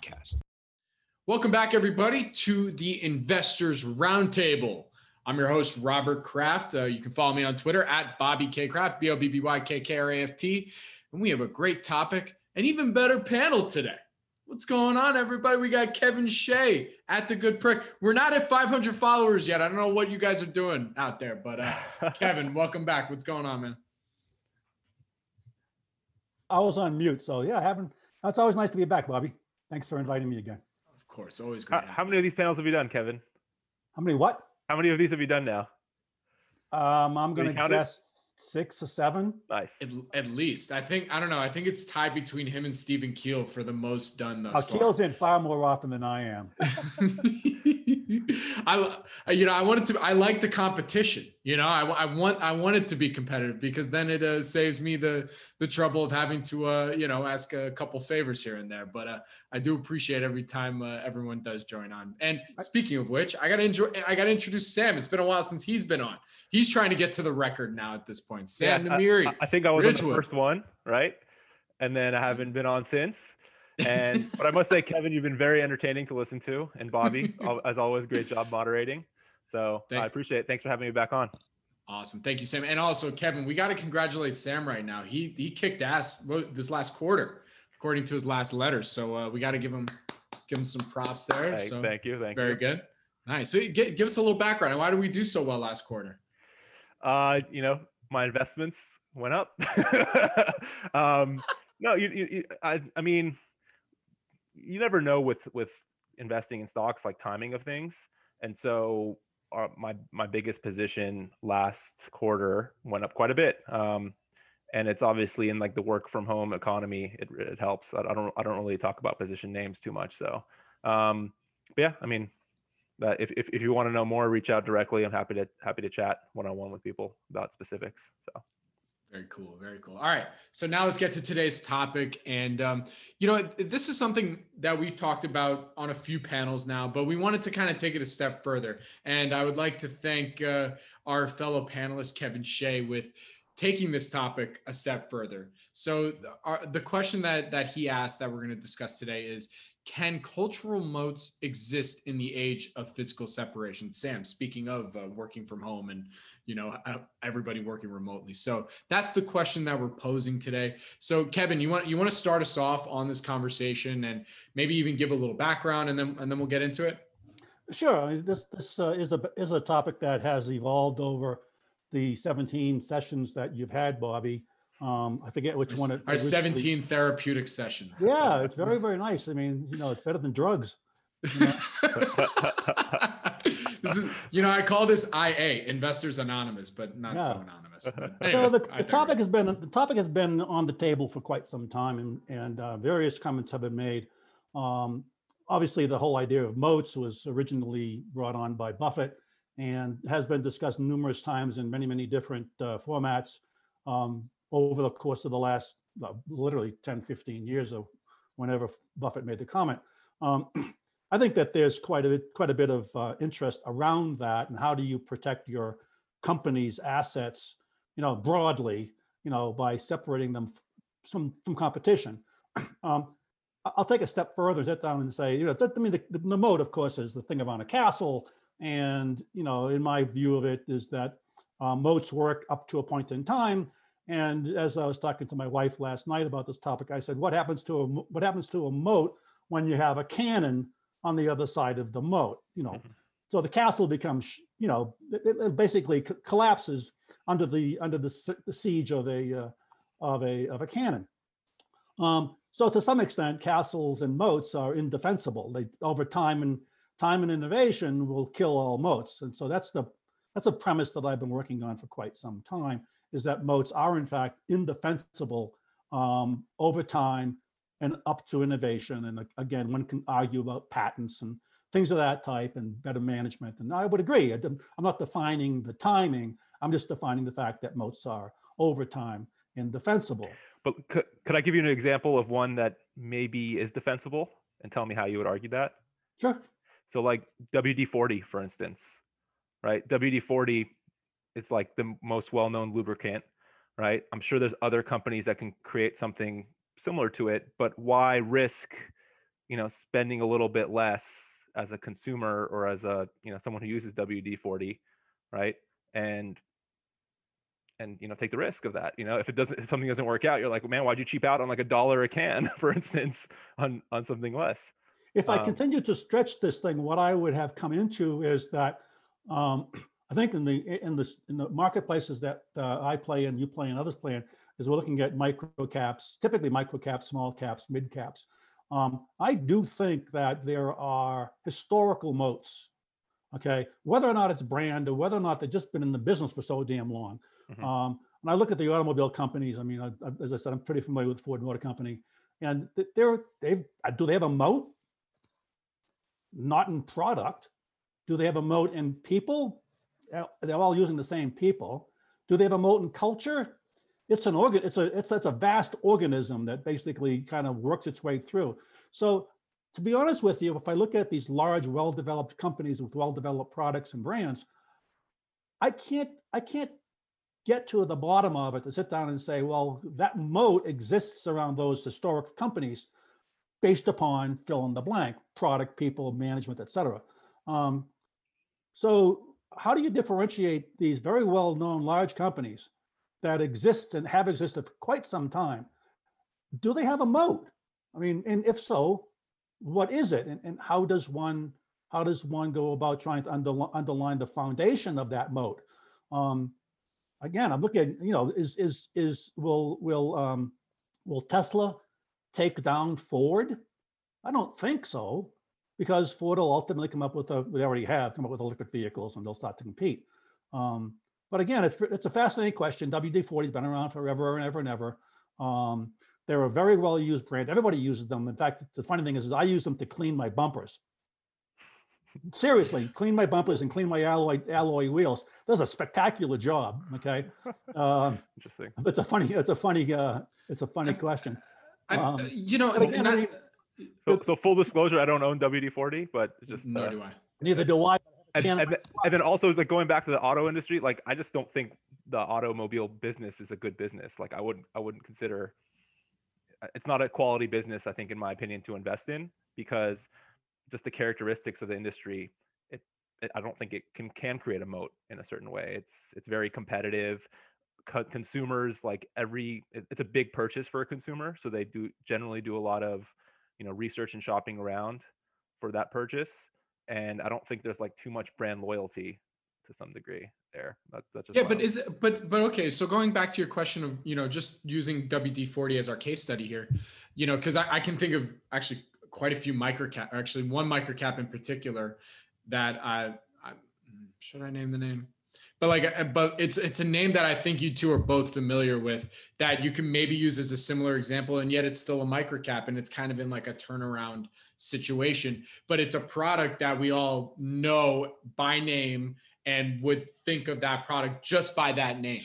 podcast. Welcome back, everybody, to the Investors Roundtable. I'm your host, Robert Kraft. Uh, you can follow me on Twitter at Bobby K Kraft, B O B B Y K K R A F T. And we have a great topic, an even better panel today. What's going on, everybody? We got Kevin Shea at the Good Prick. We're not at 500 followers yet. I don't know what you guys are doing out there, but uh, Kevin, welcome back. What's going on, man? I was on mute, so yeah, I haven't. That's always nice to be back, Bobby. Thanks for inviting me again. Of course, always great. How, how many of these panels have you done, Kevin? How many what? How many of these have you done now? Um, I'm gonna count it? guess six or seven. Nice. At, at least I think I don't know. I think it's tied between him and Stephen Keel for the most done thus Uh, far. Keel's in far more often than I am. I you know I wanted to I like the competition. You know I, I want I want it to be competitive because then it uh, saves me the the trouble of having to uh, you know ask a couple favors here and there. But uh, I do appreciate every time uh, everyone does join on. And speaking of which, I got to enjoy I got to introduce Sam. It's been a while since he's been on. He's trying to get to the record now at this point. Sam Yeah, I- Namiri. I, I think I was on the first one, right? And then I haven't been on since. And but I must say, Kevin, you've been very entertaining to listen to, and Bobby, as always, great job moderating. So Thank- I appreciate it. Thanks for having me back on. Awesome. Thank you, Sam. And also, Kevin, we got to congratulate Sam right now. He he kicked ass this last quarter, according to his last letter. So uh, we got to give him give him some props there. Thank, so thank you. Thank very you. good. Nice. So give, give us a little background. Why did we do so well last quarter? Uh, you know, my investments went up. um, no, you, you, you I, I mean, you never know with with investing in stocks, like timing of things. And so, uh, my my biggest position last quarter went up quite a bit. Um, and it's obviously in like the work from home economy. It, it helps. I, I don't I don't really talk about position names too much. So, um, but yeah, I mean, that if, if, if you want to know more, reach out directly. I'm happy to happy to chat one on one with people about specifics. So Very cool. Very cool. All right. So now let's get to today's topic. And, um, you know, this is something that we've talked about on a few panels now, but we wanted to kind of take it a step further. And I would like to thank uh, our fellow panelist, Kevin Shea, with taking this topic a step further. So the- our, the question that, that he asked that we're going to discuss today is, can cultural moats exist in the age of physical separation? Sam, speaking of uh, working from home and you know everybody working remotely so that's the question that we're posing today so kevin you want you want to start us off on this conversation and maybe even give a little background and then and then we'll get into it Sure, this this uh, is a is a topic that has evolved over the 17 sessions that you've had, Bobby. Um, I forget which our, one. it our originally- 17 therapeutic sessions Yeah, it's very very nice. I mean, you know, it's better than drugs. you know? this is you know i call this ia investors anonymous but not so anonymous but So the, the topic has been the topic has been on the table for quite some time, and and uh, various comments have been made. Um, obviously, the whole idea of moats was originally brought on by Buffett, and has been discussed numerous times in many many different uh, formats um, over the course of the last uh, literally 10, 15 years of whenever Buffett made the comment. Um, I think that there's quite a bit, quite a bit of uh, interest around that, and how do you protect your company's assets, you know, broadly, you know, by separating them from from competition. Um, I'll take a step further, sit down and say, you know, that, I mean, the, the, of course, is the thing on a castle, and you know, in my view of it, is that uh, moats work up to a point in time. And as I was talking to my wife last night about this topic, I said, what happens to a what happens to a moat when you have a cannon on the other side of the moat? You know, Mhm. so the castle becomes, you know, it, it- basically co- collapses under the under the, s- the siege of a uh, of a of a cannon. Um, so to some extent, castles and moats are indefensible. They over time and time and innovation will kill all moats. And so that's the that's a premise that I've been working on for quite some time is that moats are in fact indefensible um, over time and up to innovation. And again, one can argue about patents and things of that type and better management. And I would agree. I'm not defining the timing. I'm just defining the fact that moats are over time indefensible. But could, could I give you an example of one that maybe is defensible and tell me how you would argue that? Sure. So like WD-40, for instance, right? WD-40 it's like the most well-known lubricant, right? I'm sure there's other companies that can create something similar to it, but why risk, you know, spending a little bit less as a consumer or as a, you know, someone who uses WD-40, right? And and you know take the risk of that you know if it doesn't if something doesn't work out you're like man why'd you cheap out on like a dollar a can for instance on on something less if i um, continue to stretch this thing what i would have come into is that um, I think in the in the in the marketplaces that uh, I play in, you play, and others play in, is we're looking at micro caps, typically micro caps, small caps, mid caps. Um, I do think that there are historical moats. Okay, whether or not it's brand or whether or not they've just been in the business for so damn long. Mhm. Um, when I look at the automobile companies, I mean, I, I- as I said, I'm pretty familiar with Ford Motor Company, and they're they've uh, do they have a moat? Not in product. Do they have a moat in people? They're all using the same people. Do they have a moat in culture? It's an organ. It's a it's it's a vast organism that basically kind of works its way through. So to be honest with you, if I look at these large, well-developed companies with well-developed products and brands, I can't I can't get to the bottom of it to sit down and say, well, that moat exists around those historic companies based upon fill in the blank, product, people, management, et cetera. Um, so how do you differentiate these very well-known large companies that exist and have existed for quite some time? Do they have a moat? I mean, and if so, what is it? And, and how does one how does one go about trying to underli- underline the foundation of that moat? Um, again, I'm looking you know, is is is will will um will Tesla take down Ford? I don't think so, because Ford will ultimately come up with a they already have come up with electric vehicles and they'll start to compete. Um, but again, it's it's a fascinating question. WD-40 has been around forever and ever and ever. Um, they're a very well used brand. Everybody uses them. In fact, the funny thing is, is I use them to clean my bumpers. Seriously, clean my bumpers and clean my alloy alloy wheels. Does a spectacular job. Okay, um, interesting it's a funny, it's a funny, uh, it's a funny question. I, Um, you know, but and again, I- I mean, so, so full disclosure i don't own wd-40 but just nor uh, do I. Neither do I. and, and, and then also like going back to the auto industry like i just don't think the automobile business is a good business like i wouldn't i wouldn't consider uh, it's not a quality business i think in my opinion to invest in because just the characteristics of the industry it, it i don't think it can can create a moat in a certain way it's it's very competitive Co- consumers like every it- it's a big purchase for a consumer so they do generally do a lot of you know research and shopping around for that purchase and I don't think there's like too much brand loyalty to some degree there. That, that's just Yeah, but is it, but but okay. So going back to your question of you know just using WD forty as our case study here, you know, because I, I can think of actually quite a few microcap, or actually one microcap in particular that I, I hmm, should I name the name? But like, uh, but it's it's a name that I think you two are both familiar with that you can maybe use as a similar example, and yet it's still a microcap and it's kind of in like a turnaround situation. But it's a product that we all know by name and would think of that product just by that name.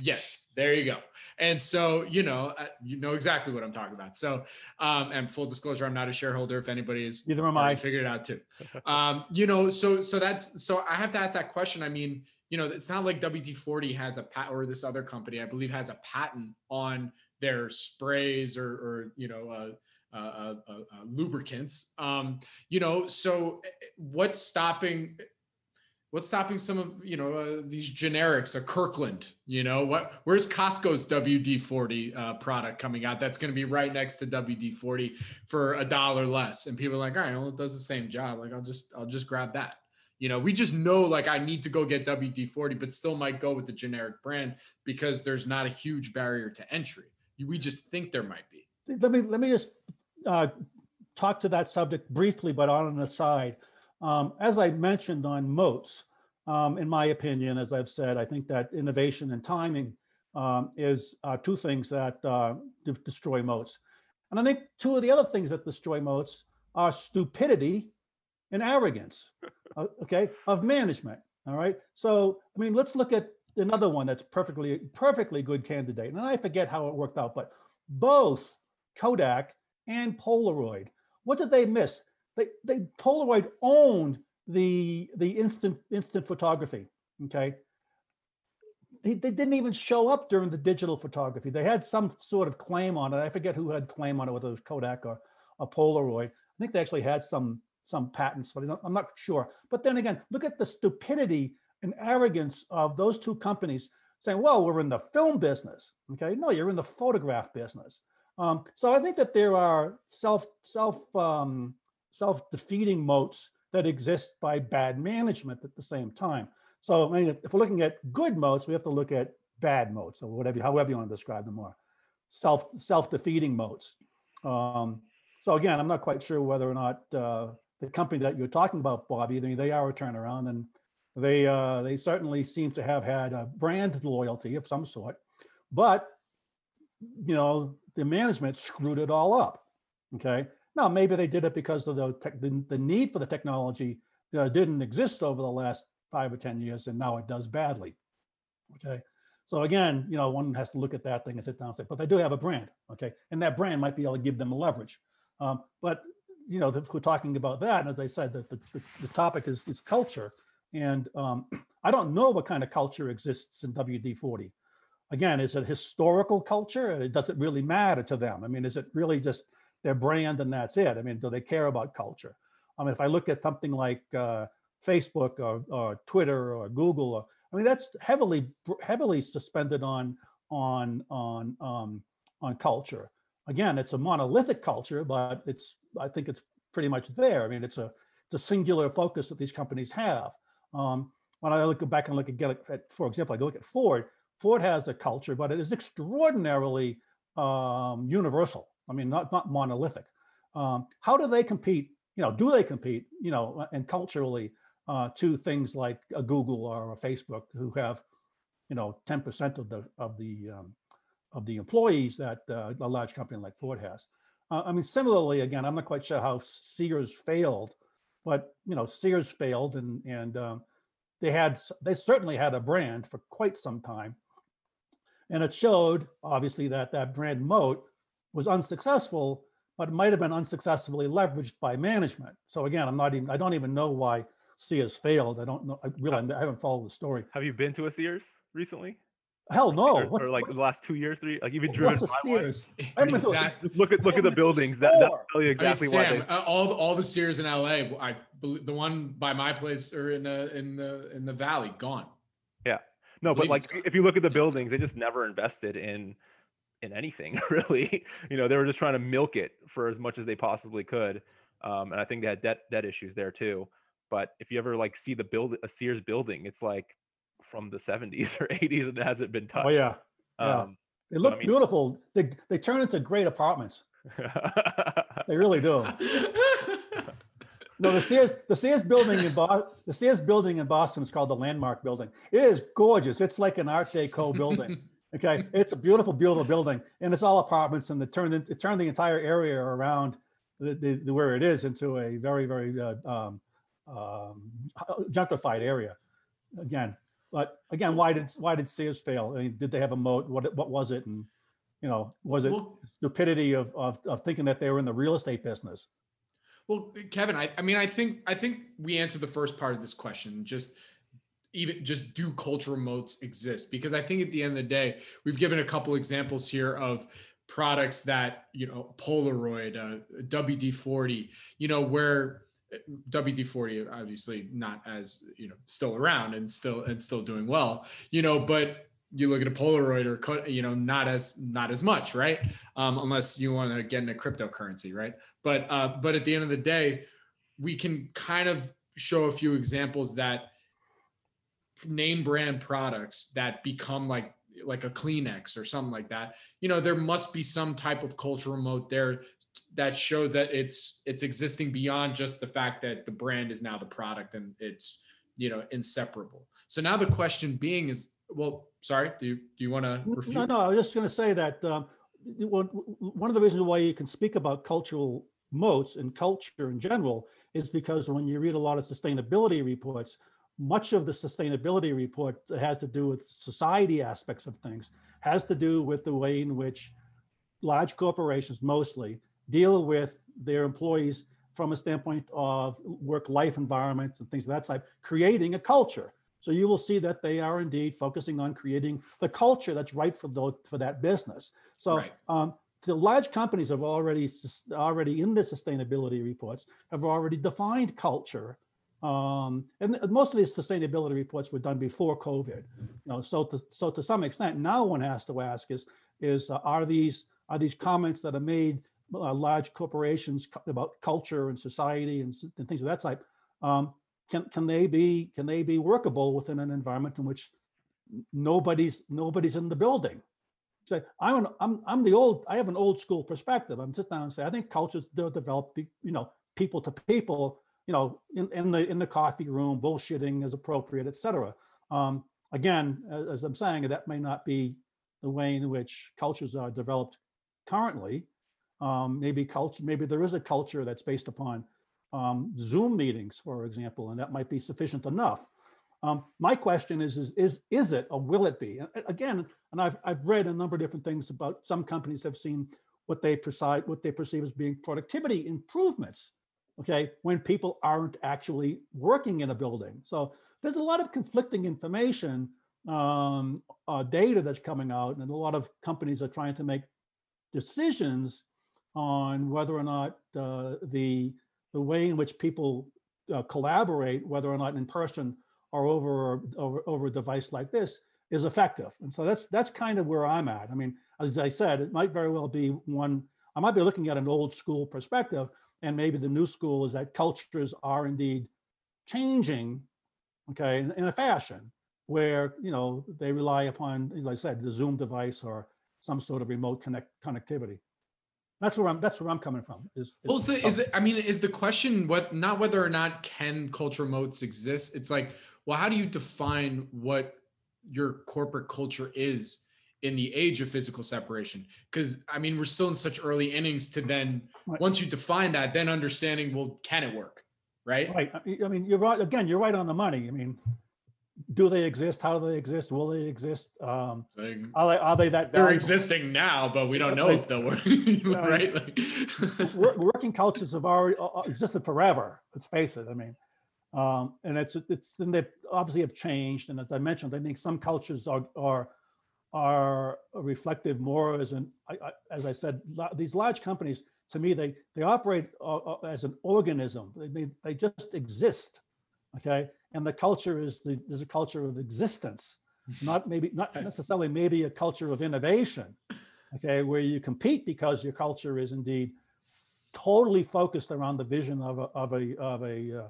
Yes, there you go. And so, you know, uh, you know exactly what I'm talking about. So, um, and full disclosure, I'm not a shareholder. If anybody is Neither am I. figured it out too. Um, you know, so so that's so I have to ask that question. I mean, you know, it's not like WD-40 has a pat or this other company, I believe, has a patent on their sprays or or you know, uh, uh, uh, uh, uh, lubricants. Um, you know, so eh, eh, what's stopping? What's stopping some of you know uh, these generics? A Kirkland, you know what? Where's Costco's WD-40 uh, product coming out? That's going to be right next to WD-40 for a dollar less, and people are like, all right, well, it does the same job. Like, I'll just I'll just grab that. You know, we just know like I need to go get WD-40, but still might go with the generic brand because there's not a huge barrier to entry. We just think there might be. let me let me just uh, talk to that subject briefly, but on an aside. Um, as I mentioned on moats, um, in my opinion, as I've said, I think that innovation and timing um, is uh, two things that uh, de- destroy moats. And I think two of the other things that destroy moats are stupidity and arrogance, uh, okay, of management. All right. So, I mean, let's look at another one that's perfectly, perfectly good candidate. And I forget how it worked out, but both Kodak and Polaroid, what did they miss? They, they Polaroid owned the the instant instant photography. Okay. They, they didn't even show up during the digital photography. They had some sort of claim on it. I forget who had claim on it, whether it was Kodak or, or Polaroid. I think they actually had some some patents, but I'm not sure. But then again, look at the stupidity and arrogance of those two companies saying, well, we're in the film business. Okay, no, you're in the photograph business. Um, so I think that there are self self um, self defeating moats that exist by bad management at the same time. So I mean, if we're looking at good moats, we have to look at bad moats or whatever, however you want to describe them, or self self defeating moats. Um, so again, I'm not quite sure whether or not uh, the company that you're talking about, Bobby, I mean, they are a turnaround, and they uh, they certainly seem to have had a brand loyalty of some sort, but you know the management screwed it all up. Okay, now maybe they did it because of the tech, the, the need for the technology uh, didn't exist over the last five or ten years, and now it does badly. Okay, so again, you know, one has to look at that thing and sit down and say, but they do have a brand. Okay, and that brand might be able to give them leverage. Um, but you know, we're talking about that, and as I said, the, the, the, topic is, is culture. And um, I don't know what kind of culture exists in WD-40. Again, is it historical culture? It doesn't really matter to them. I mean, is it really just their brand and that's it? I mean, do they care about culture? I mean, if I look at something like uh, Facebook or, or Twitter or Google, or, I mean, that's heavily heavily suspended on on on um, on culture. Again, it's a monolithic culture, but it's I think it's pretty much there. I mean, it's a it's a singular focus that these companies have. Um, when I look back and look at, at, for example, I go look at Ford. Ford has a culture, but it is extraordinarily um, universal. I mean, not not monolithic. Um, how do they compete? You know, do they compete? You know, and culturally uh, to things like a Google or a Facebook, who have, you know, ten percent of the of the um, of the employees that uh, a large company like Ford has. Uh, I mean, similarly, again, I'm not quite sure how Sears failed, but you know, Sears failed, and and um, they had they certainly had a brand for quite some time, and it showed obviously that that brand moat was unsuccessful, but it might have been unsuccessfully leveraged by management. So again, I'm not even I don't even know why Sears failed. I don't know. I really I haven't followed the story. Have you been to a Sears recently? Hell no. Or, or like the last two years, three, like even driven What's by? Sears? I haven't been to a- Exactly. Just look at look at the buildings. That that'll tell you I mean, exactly why they. uh, all the, all the Sears in LA, I believe the one by my place or in the in the in the valley gone. Yeah, no, but like if you look at the buildings, they just never invested in in anything really. You know, they were just trying to milk it for as much as they possibly could. Um, and I think they had debt debt issues there too. But if you ever like see the build a Sears building, it's like from the 70s or 80s and hasn't been touched. Oh yeah, yeah. Um, they So, look I mean- beautiful. They they turn into great apartments. They really do. No, the Sears the Sears building in Boston, the Sears building in Boston is called the Landmark Building. It is gorgeous. It's like an Art Deco building. Okay, it's a beautiful, beautiful building, and it's all apartments, and it turned it, it turned the entire area around the, the, the- where it is into a very, very uh, um, um, gentrified area. Again, but again, why did why did Sears fail? I mean, did they have a moat? What what was it? And you know, was it well, stupidity of, of of thinking that they were in the real estate business? well, Kevin, I, I mean, I think I think we answered the first part of this question. Just even just do cultural moats exist? Because I think at the end of the day, we've given a couple examples here of products that you know Polaroid, uh, WD-40, you know where WD-40 obviously not as you know still around and still and still doing well, you know, but you look at a Polaroid or you know not as not as much, right? Um, unless you want to get into cryptocurrency, right? But uh, but at the end of the day, we can kind of show a few examples that name brand products that become like like a Kleenex or something like that. You know, there must be some type of cultural moat there that shows that it's it's existing beyond just the fact that the brand is now the product and it's you know inseparable. So now the question being is, well, sorry, do you do you want to refute? No, no, I was just going to say that um, one one of the reasons why you can speak about cultural moats and culture in general is because when you read a lot of sustainability reports, much of the sustainability report has to do with society aspects of things has to do with the way in which large corporations mostly deal with their employees from a standpoint of work-life environments and things of that type, creating a culture. So you will see that they are indeed focusing on creating the culture that's right for those, for that business. So Right. um, the large companies have already already in the sustainability reports have already defined culture. Um, and most of these sustainability reports were done before COVID. You know, so to, so to some extent, now one has to ask is is uh, are these are these comments that are made uh, large corporations about culture and society and, and things of that type um, can can they be can they be workable within an environment in which nobody's nobody's in the building? Say i'm an, i'm i'm the old i have an old school perspective. I'm sit down and say i think cultures develop you know people to people you know in, in the in the coffee room bullshitting is appropriate etc um, again as, as i'm saying that may not be the way in which cultures are developed currently um, maybe culture maybe there is a culture that's based upon um, zoom meetings for example and that might be sufficient enough um, my question is, is, is, is it or will it be? Again, and I've, I've read a number of different things about some companies have seen what they perceive, what they perceive as being productivity improvements. Okay, when people aren't actually working in a building. So there's a lot of conflicting information, um, uh, data that's coming out, and a lot of companies are trying to make decisions on whether or not uh, the the way in which people uh, collaborate, whether or not in person or over, over over a device like this, is effective. And so that's that's kind of where I'm at. I mean, as I said, it might very well be one. I might be looking at an old school perspective, and maybe the new school is that cultures are indeed changing, okay, in, in a fashion where you know they rely upon, as I said, the Zoom device or some sort of remote connect connectivity. That's where I'm. That's where I'm coming from. Is, Well, is the is it? I mean, is the question what not whether or not can culture moats exist? It's like, well, how do you define what your corporate culture is in the age of physical separation? Because I mean, we're still in such early innings to then Right. once you define that, then understanding, well, can it work? Right. Right. I- I mean, you're right. Again, you're right on the money. I mean, do they exist? How do they exist? Will they exist? Um, Like, are they are they that they're existing now, but we don't know Like- if they'll work. Right. Like, working cultures have already uh, uh, existed forever. Let's face it. I mean, um, and it's it's then they obviously have changed. And as I mentioned, I think some cultures are are are reflective more as an I, I, as I said, these large companies to me they they operate uh, uh, as an organism. They they, they just exist. Okay, and the culture is the there's a culture of existence, not maybe not necessarily maybe a culture of innovation. Okay, where you compete because your culture is indeed totally focused around the vision of a of a of a uh,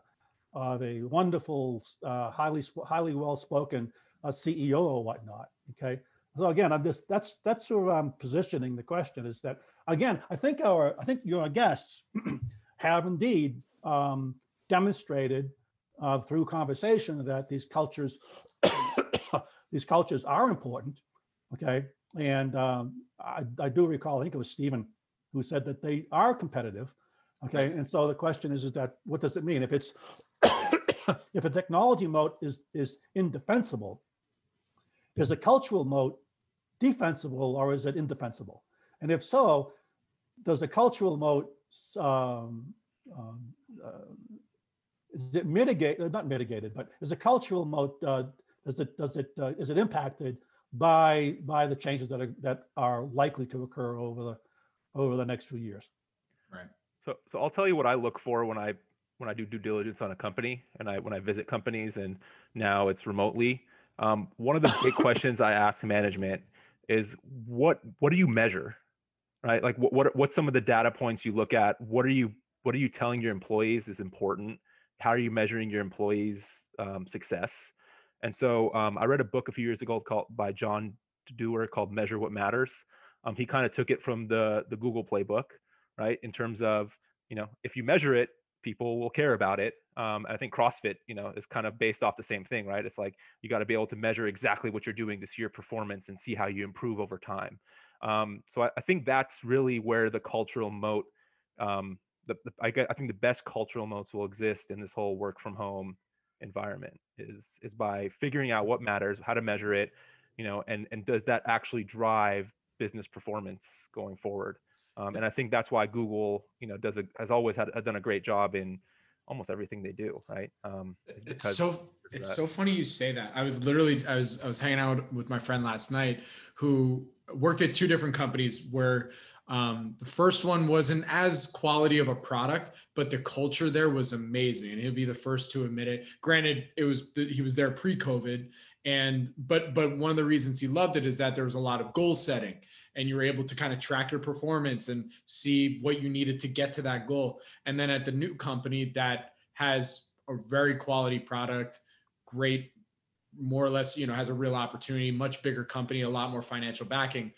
of a wonderful, uh, highly highly well spoken uh, CEO or whatnot. Okay, so again, I'm just that's that's where I'm positioning the question is that again, I think our I think your guests have indeed um, demonstrated uh, through conversation that these cultures these cultures are important. Okay, and um, I, I do recall I think it was Stephen who said that they are competitive. Okay, and so the question is, is that what does it mean if it's if a technology moat is is indefensible? Is a cultural moat defensible or is it indefensible? And if so, does a cultural moat um, um, uh, is it mitigate uh, not mitigated, but is a cultural moat uh, does it does it uh, is it impacted by by the changes that are that are likely to occur over the over the next few years? Right. So, so I'll tell you what I look for when I when I do due diligence on a company, and I when I visit companies, and now it's remotely. Um, one of the big questions I ask management is what what do you measure, right? Like what, what what's some of the data points you look at? What are you what are you telling your employees is important? How are you measuring your employees' um, success? And so um, I read a book a few years ago called by John Doerr called Measure What Matters. Um, he kind of took it from the the Google playbook, right? In terms of you know if you measure it, people will care about it. Um, I think CrossFit, you know, is kind of based off the same thing, right? It's like you got to be able to measure exactly what you're doing see your performance and see how you improve over time. Um, so I, I, think that's really where the cultural moat, um, the, the I, I think the best cultural moats will exist in this whole work from home environment is is by figuring out what matters, how to measure it, you know, and and does that actually drive business performance going forward? Um, and I think that's why Google, you know, does a, has always had done a great job in almost everything they do, right? Um, it's so it's so funny you say that. I was literally I was I was hanging out with my friend last night who worked at two different companies where um, the first one wasn't as quality of a product, but the culture there was amazing, and he'll be the first to admit it. Granted, it was he was there pre-COVID, and but but one of the reasons he loved it is that there was a lot of goal setting and you were able to kind of track your performance and see what you needed to get to that goal. And then at the new company that has a very quality product, great, more or less, you know, has a real opportunity, much bigger company, a lot more financial backing,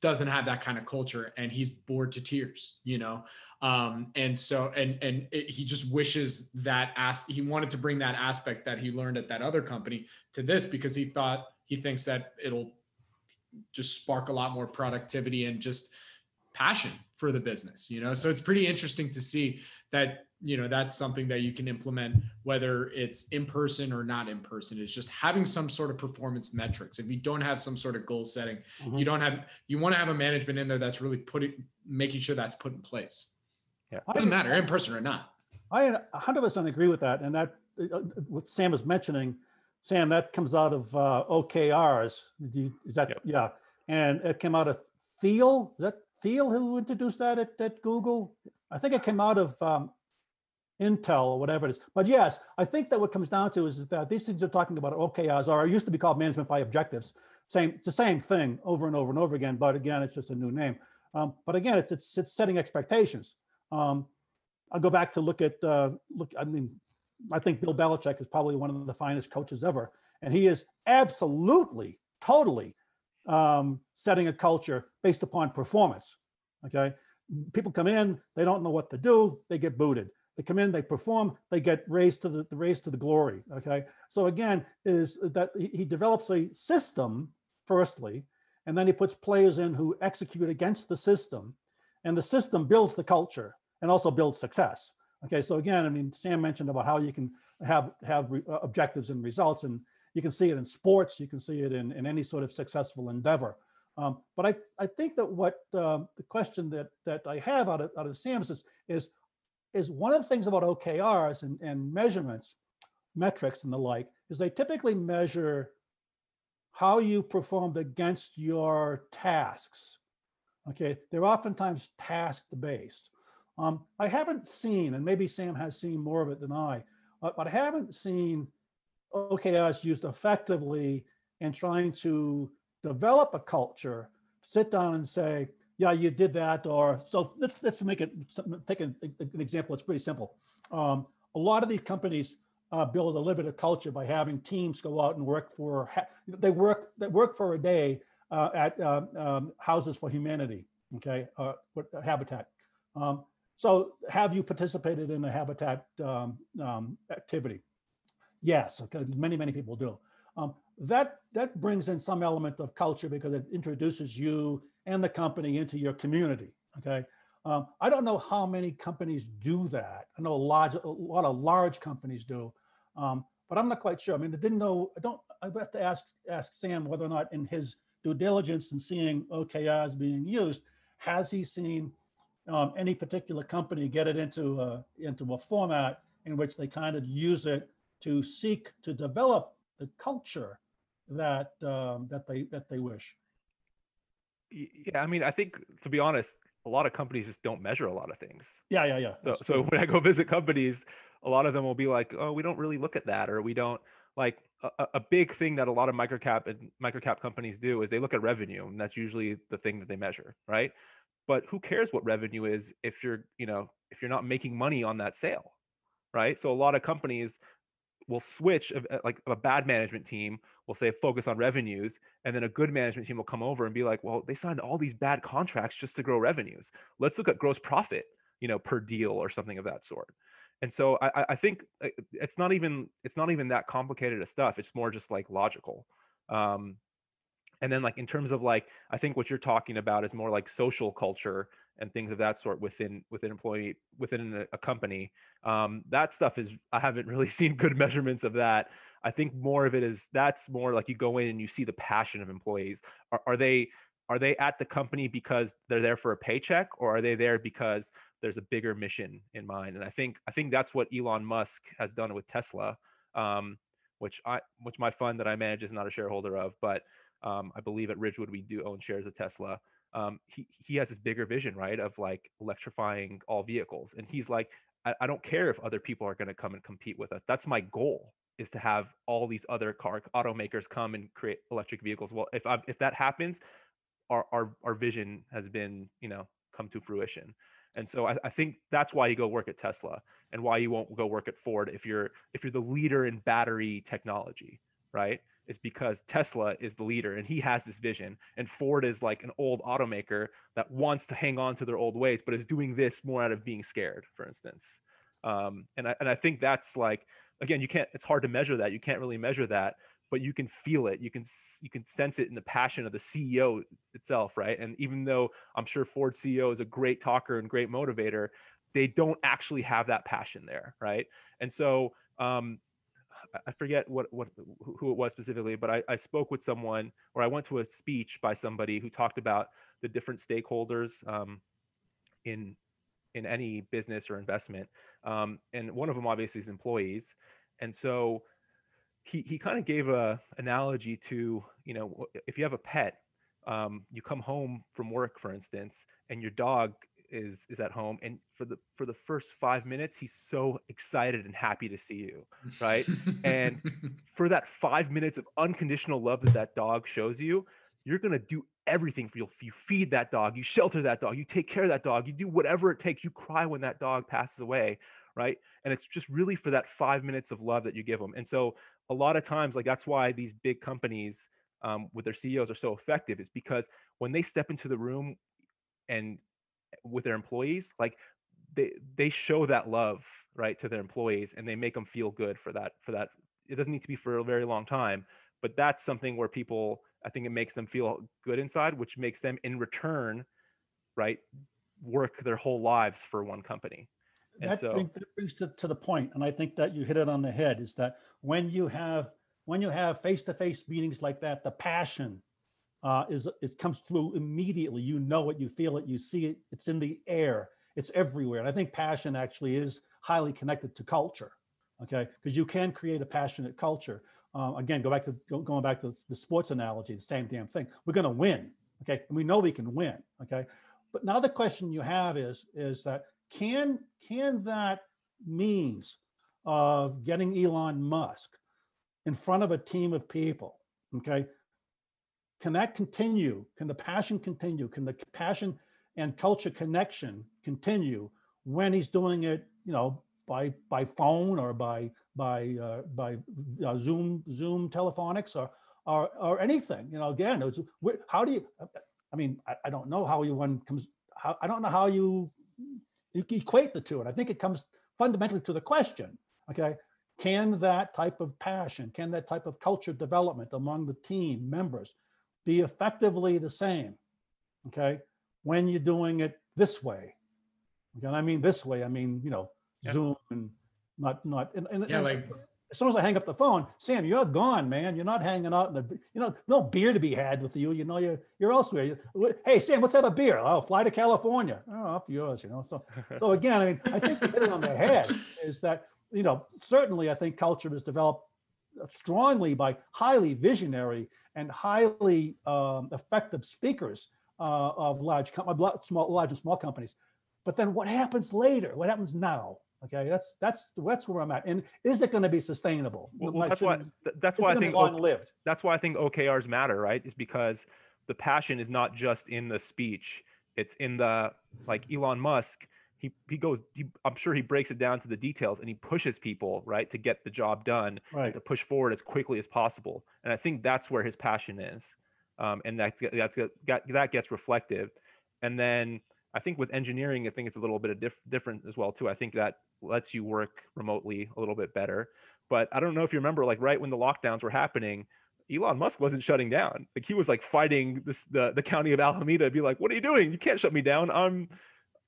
doesn't have that kind of culture, and he's bored to tears, you know. Um, and so, and and it, he just wishes that as he wanted to bring that aspect that he learned at that other company to this because he thought he thinks that it'll just spark a lot more productivity and just passion for the business you know so it's pretty interesting to see that you know that's something that you can implement whether it's in person or not in person is just having some sort of performance metrics if you don't have some sort of goal setting mm-hmm. you don't have you want to have a management in there that's really putting making sure that's put in place yeah it doesn't matter in person or not i 100% agree with that and that uh, uh, what sam is mentioning Sam, that comes out of uh, OKRs. You, is that yep. yeah? And it came out of Thiel. Is that Thiel who introduced that at, at Google? I think it came out of um, Intel or whatever it is. But yes, I think that what comes down to is, is that these things are talking about OKRs are used to be called management by objectives. Same, it's the same thing over and over and over again. But again, it's just a new name. Um, but again, it's, it's it's setting expectations. Um, I'll go back to look at uh, look. I mean, I think Bill Belichick is probably one of the finest coaches ever, and he is absolutely, totally um, setting a culture based upon performance. Okay, people come in, they don't know what to do, they get booted. They come in, they perform, they get raised to the raised to the glory. Okay, so again, is that he develops a system firstly, and then he puts players in who execute against the system, and the system builds the culture and also builds success. Okay, so again, I mean, Sam mentioned about how you can have have re, uh, objectives and results, and you can see it in sports, you can see it in, in any sort of successful endeavor. Um, but I, I think that what uh, the question that that I have out of out of Sam's is, is is one of the things about OKRs and, and measurements, metrics and the like, is they typically measure how you performed against your tasks. Okay, they're oftentimes task based. Um, I haven't seen, and maybe Sam has seen more of it than I, uh, but I haven't seen OKRs used effectively in trying to develop a culture, sit down and say, yeah, you did that, or so let's let's make it take an, an example. It's pretty simple. Um, a lot of these companies uh, build a little bit of culture by having teams go out and work for they work they work for a day uh, at uh, um, Houses for Humanity, okay, uh, Habitat. Um, so have you participated in a habitat um, um, activity? Yes, okay, many, many people do. Um, that, that brings in some element of culture because it introduces you and the company into your community, okay? Um, I don't know how many companies do that. I know a, a lot of large companies do, um, but I'm not quite sure. I mean, I didn't know, I don't, I have to ask, ask Sam whether or not in his due diligence and seeing OKRs being used, has he seen um, any particular company get it into a, into a format in which they kind of use it to seek to develop the culture that um, that they that they wish. Yeah, I mean, I think to be honest, a lot of companies just don't measure a lot of things. Yeah, yeah, yeah. So, so when I go visit companies, a lot of them will be like, "Oh, we don't really look at that," or "We don't like." A, a big thing that a lot of microcap and microcap companies do is they look at revenue, and that's usually the thing that they measure, right? but who cares what revenue is if you're you know if you're not making money on that sale right so a lot of companies will switch like a bad management team will say focus on revenues and then a good management team will come over and be like well they signed all these bad contracts just to grow revenues. Let's look at gross profit you know per deal or something of that sort. And so i i think uh, it's not even it's not even that complicated of stuff it's more just like logical. Um and then like in terms of like i think what you're talking about is more like social culture and things of that sort within within employee within a, a company um, that stuff is i haven't really seen good measurements of that. I think more of it is that's more like you go in and you see the passion of employees. Are, are they are they at the company because they're there for a paycheck or are they there because there's a bigger mission in mind? And i think i think that's what elon musk has done with tesla um, which i which my fund that i manage is not a shareholder of but um, I believe at Ridgewood we do own shares of Tesla. Um, he he has this bigger vision, right, of like electrifying all vehicles, and he's like, I, I don't care if other people are going to come and compete with us. That's my goal is to have all these other car automakers come and create electric vehicles. Well, if I, if that happens, our our our vision has been you know come to fruition. And so I, I, think that's why you go work at Tesla and why you won't go work at Ford if you're if you're the leader in battery technology, right? Is because Tesla is the leader and he has this vision. And Ford is like an old automaker that wants to hang on to their old ways, but is doing this more out of being scared, for instance. Um, and I and I think that's like again, you can't. It's hard to measure that. You can't really measure that, but you can feel it. You can you can sense it in the passion of the CEO itself, right? And even though I'm sure Ford CEO is a great talker and great motivator, they don't actually have that passion there, right? And so um, I forget what what who it was specifically, but I, I spoke with someone or I went to a speech by somebody who talked about the different stakeholders um, in in any business or investment, um, and one of them obviously is employees, and so he he kind of gave a analogy to you know if you have a pet, um, you come home from work, for instance, and your dog is is at home and for the for the first 5 minutes he's so excited and happy to see you right? And for that 5 minutes of unconditional love that that dog shows you you're going to do everything for you you feed that dog you shelter that dog you take care of that dog you do whatever it takes you cry when that dog passes away right? And it's just really for that 5 minutes of love that you give them and so a lot of times like that's why these big companies um, with their CEOs are so effective is because when they step into the room and with their employees like they they show that love right to their employees and they make them feel good for that for that it doesn't need to be for a very long time but that's something where people i think it makes them feel good inside which makes them in return right work their whole lives for one company and that, so brings, that brings to, to the point and i think that you hit it on the head is that when you have when you have face-to-face meetings like that the passion uh, is it comes through immediately. You know it, you feel it, you see it. It's in the air. It's everywhere. And I think passion actually is highly connected to culture. Okay, because you can create a passionate culture. Um, again, go back to go, going back to the sports analogy. The same damn thing. We're going to win. Okay, and we know we can win. Okay, but now the question you have is is that can can that means of getting Elon Musk in front of a team of people? Okay, can that continue? Can the passion continue? Can the passion and culture connection continue when he's doing it, you know, by by phone or by by uh, by uh, Zoom Zoom telephonics or or or anything? You know, again, how do you? I mean, I, I don't know how you one comes. How, I don't know how you, you equate the two, and I think it comes fundamentally to the question. Okay, can that type of passion, can that type of culture development among the team members be effectively the same, okay, when you're doing it this way. Okay, I mean this way, I mean, you know, yeah. Zoom and not, not, and, and, yeah, and like as soon as I hang up the phone, Sam, you're gone, man. You're not hanging out in the, you know, no beer to be had with you. You know, you're you're elsewhere. hey, Sam, let's have a beer. Oh, fly to California. Oh, up yours. You know, so so again, I mean, I think you hit it on the head. Is that you know certainly I think culture is developed strongly by highly visionary and highly um, effective speakers uh, of large, small, large and small companies. But then what happens later? What happens now? Okay, that's that's that's where I'm at. And is it going to be sustainable? Well, well that's why that's why I think long lived. That's why I think OKRs matter, right? Is because the passion is not just in the speech; it's in the like Elon Musk he he goes he, i'm sure he breaks it down to the details and he pushes people right to get the job done right to push forward as quickly as possible and i think that's where his passion is um, and that's that's got, that gets reflective and then i think with engineering i think it's a little bit of diff- different as well too i think that lets you work remotely a little bit better but i don't know if you remember like right when the lockdowns were happening Elon Musk wasn't shutting down. Like he was like fighting this the the county of Alameda be like, "What are you doing? You can't shut me down. I'm,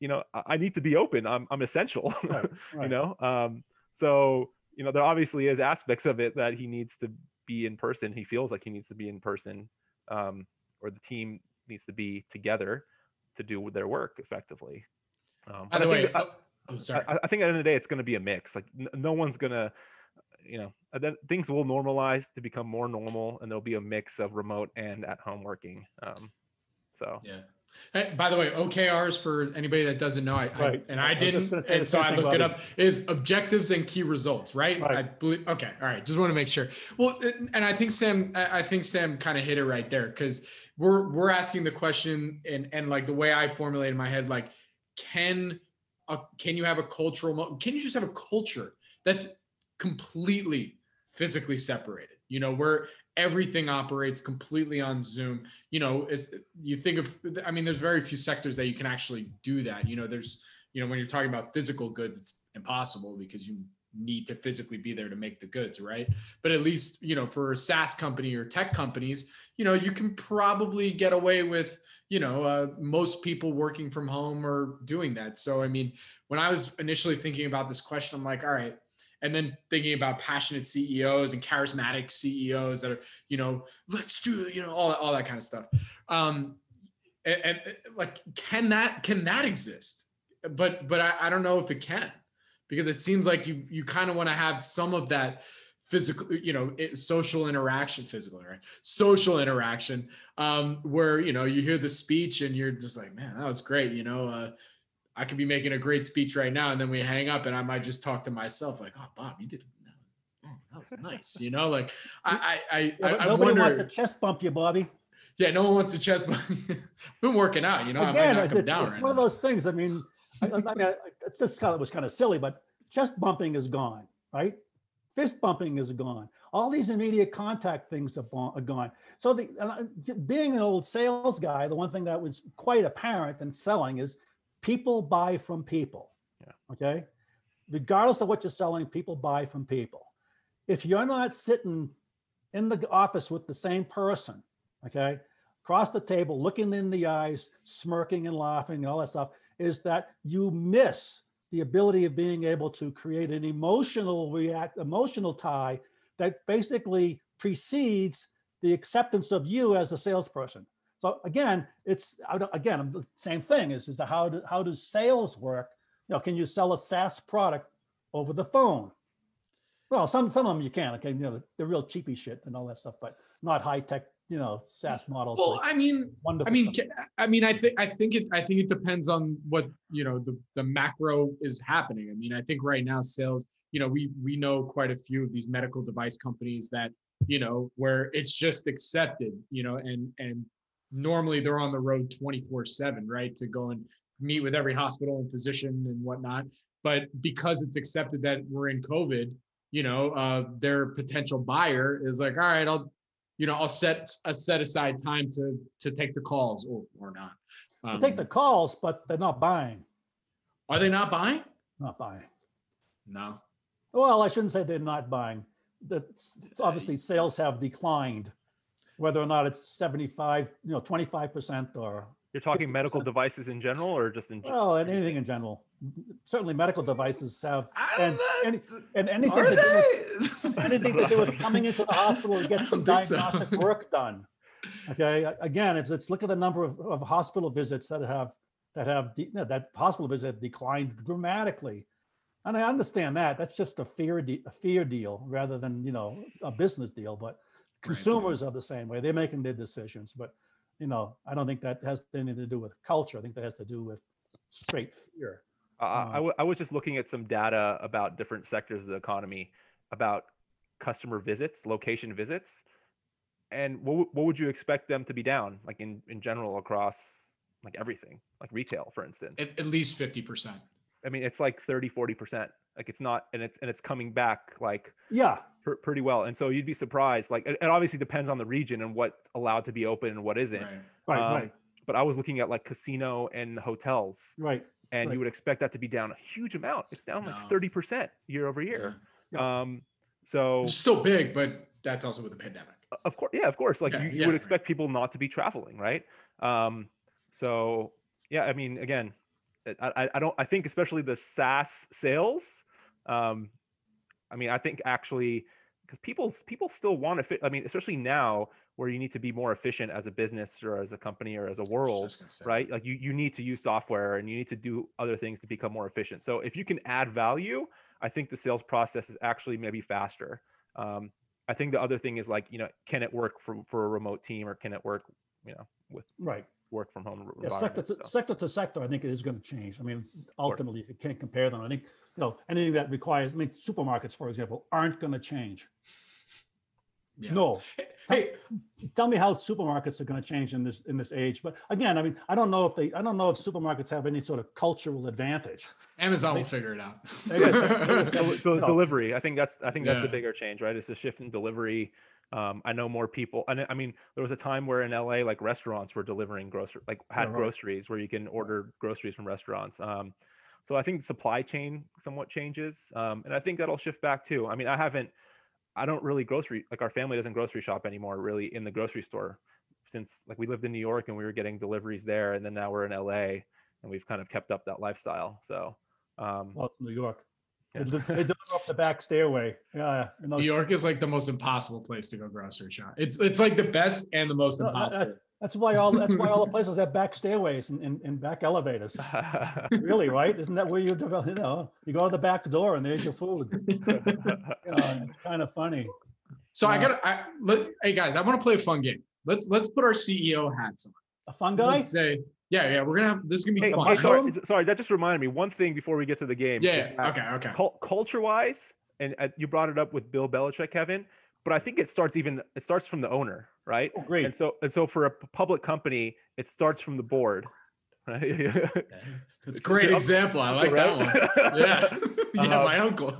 you know, I, I need to be open. I'm I'm essential." Right, you know, um, so you know there obviously is aspects of it that he needs to be in person. He feels like he needs to be in person, um, or the team needs to be together to do their work effectively. Um, By the I way, think- I- oh, oh, sorry. I, I think at the end of the day, it's going to be a mix. Like n- no one's gonna, you know, then things will normalize to become more normal, and there'll be a mix of remote and at home working. Um, so Yeah. Hey, by the way, OKRs for anybody that doesn't know, I, I- and I I didn't, and so I looked it up. Is objectives and key results, right? Right. I believe. Okay, all right. Just want to make sure. Well, and- I think Sam, I think Sam kind of hit it right there because we're we're asking the question, and and like the way I formulated in my head, like, can a, can you have a cultural? Can you just have a culture that's completely physically separated? You know, where everything operates completely on Zoom you know, as you think of, I mean, there's very few sectors that you can actually do that. You know, there's, you know, when you're talking about physical goods, it's impossible because you need to physically be there to make the goods, right? But at least, you know, for a SaaS company or tech companies, you know, you can probably get away with, you know, uh, most people working from home or doing that. So, I mean, when I was initially thinking about this question, I'm like, all right. And then thinking about passionate CEOs and charismatic CEOs that are, you know, let's do, you know, all, all that kind of stuff. Um, and, and like, can that can that exist? But but I, I don't know if it can, because it seems like you you kind of want to have some of that physical, you know, social interaction, physical, right? Social interaction, um, where you know you hear the speech and you're just like, man, that was great, you know. Uh, I could be making a great speech right now, and then we hang up, and I might just talk to myself like, "Oh, Bob, you did oh, that was nice," you know. Like I, I, I, Yeah, I, nobody wants to chest bump you, Bobby. Yeah, no one wants to chest bump. been working out, you know. Again, I might not come it's, down it's right one of those things. I mean, I, I mean, it's just kind of was kind of silly, but chest bumping is gone, right? Fist bumping is gone. All these immediate contact things are, bon- are gone. So the I- being an old sales guy, the one thing that was quite apparent in selling is people buy from people. Yeah. Okay, regardless of what you're selling, people buy from people. If you're not sitting in the office with the same person, okay, across the table, looking in the eyes, smirking and laughing and all that stuff, is that you miss the ability of being able to create an emotional react, emotional tie that basically precedes the acceptance of you as a salesperson. So again, it's I don't- again the same thing is is the how do, how does sales work? You know, can you sell a SaaS product over the phone? Well, some some of them you can. Okay, you know they're real cheapy shit and all that stuff, but not high tech. You know, SaaS models. Well, like I mean, I mean, stuff. I mean, I think I think it I think it depends on what you know the the macro is happening. I mean, I think right now sales, you know, we we know quite a few of these medical device companies that you know where it's just accepted, you know, and and normally they're on the road twenty four seven, right, to go and meet with every hospital and physician and whatnot. But because it's accepted that we're in COVID, you know, uh, their potential buyer is like, all right, I'll you know, I'll set a set aside time to to take the calls or or not. They take the Um, calls, but they're not buying. are they not buying? Not buying. No. Well, I shouldn't say they're not buying. That's obviously sales have declined, whether or not it's 75, you know, 25% or, you're talking medical 50%. devices in general, or just in? gen- well, and anything in general. Certainly medical devices have, And- don't and- know. anything Are to do with they? anything to do with coming into the hospital to get some don't so. diagnostic work done. Okay, a- again, let's look at the number of, of hospital visits that have, that have, de- no, that hospital visits have declined dramatically. And I understand that, that's just a fear, de- a fear deal rather than, you know, a business deal, but consumers are the same way, they're making their decisions, but, you know, I don't think that has anything to do with culture, I think that has to do with straight fear. Uh, I, Uh, w- I was just looking at some data about different sectors of the economy, about customer visits, location visits, and what, w- what would you expect them to be down, like in, in general across like everything, like retail, for instance? at, at least 50%. I mean, it's like 30, 40%. Like it's not, and it's, and it's coming back like Yeah, pr- pretty well. And so you'd be surprised. Like, it, it obviously depends on the region and what's allowed to be open and what isn't. Right. right, Um, right, But I was looking at like casino and hotels, right. and Right. you would expect that to be down a huge amount. It's down like thirty percent year over year. Yeah. Um, so It's still big, but that's also with the pandemic. Of course, yeah, of course. Like Yeah, you, you yeah, would right. expect people not to be traveling, right? Um, so yeah, I mean, again, I, I, don't. I think especially the SaaS sales. Um, I mean, I think actually because people people still want to fit. I mean, especially now where you need to be more efficient as a business or as a company or as a world Just gonna say. right? Like you, you need to use software and you need to do other things to become more efficient. So if you can add value, I think the sales process is actually maybe faster. Um, I think the other thing is like, you know, can it work for, for a remote team or can it work, you know, with Right. Work from home Yeah, sector to, So, sector to sector, I think it is going to change. I mean, ultimately, you can't compare them. I think, you know, anything that requires, I mean, supermarkets, for example, aren't going to change. Yeah. No, Hey, tell me how supermarkets are going to change in this in this age. But again, I mean, I don't know if they, I don't know if supermarkets have any sort of cultural advantage. Amazon will figure it out. Del- del- No. delivery. I think that's I think that's the bigger change, right? It's a shift in delivery. Um, I know more people. I, I mean, there was a time where in LA, like restaurants were delivering grocery, like had right. groceries where you can order groceries from restaurants. Um, so I think supply chain somewhat changes, um, and I think that'll shift back too. I mean, I haven't, I don't really grocery like our family doesn't grocery shop anymore, really in the grocery store, since like we lived in New York and we were getting deliveries there, and then now we're in LA, and we've kind of kept up that lifestyle. So. Um, Well, it's New York. They Yeah. they deliver up the back stairway. Yeah. New York is like the most impossible place to go grocery shop. It's it's like the best and the most No, that- that- impossible. That's why all, that's why all the places have back stairways and, and, and back elevators. Really, right? Isn't that where you develop, you know, you go to the back door and there's your food. You know, it's kind of funny. So I got I let, hey guys, I want to play a fun game. Let's let's put our CEO hats on. A fun guy? Let's say, yeah, yeah, we're gonna have this is gonna be Hey, fun. hey, sorry, sorry. That just reminded me one thing before we get to the game. yeah, yeah, okay, okay. cul- culture-wise, and uh, you brought it up with Bill Belichick, Kevin, but I think it starts even it starts from the owner, right? Oh, great. And so and so for a public company, it starts from the board, right? That's a great example. I like that one. Yeah, yeah, Um, my uncle.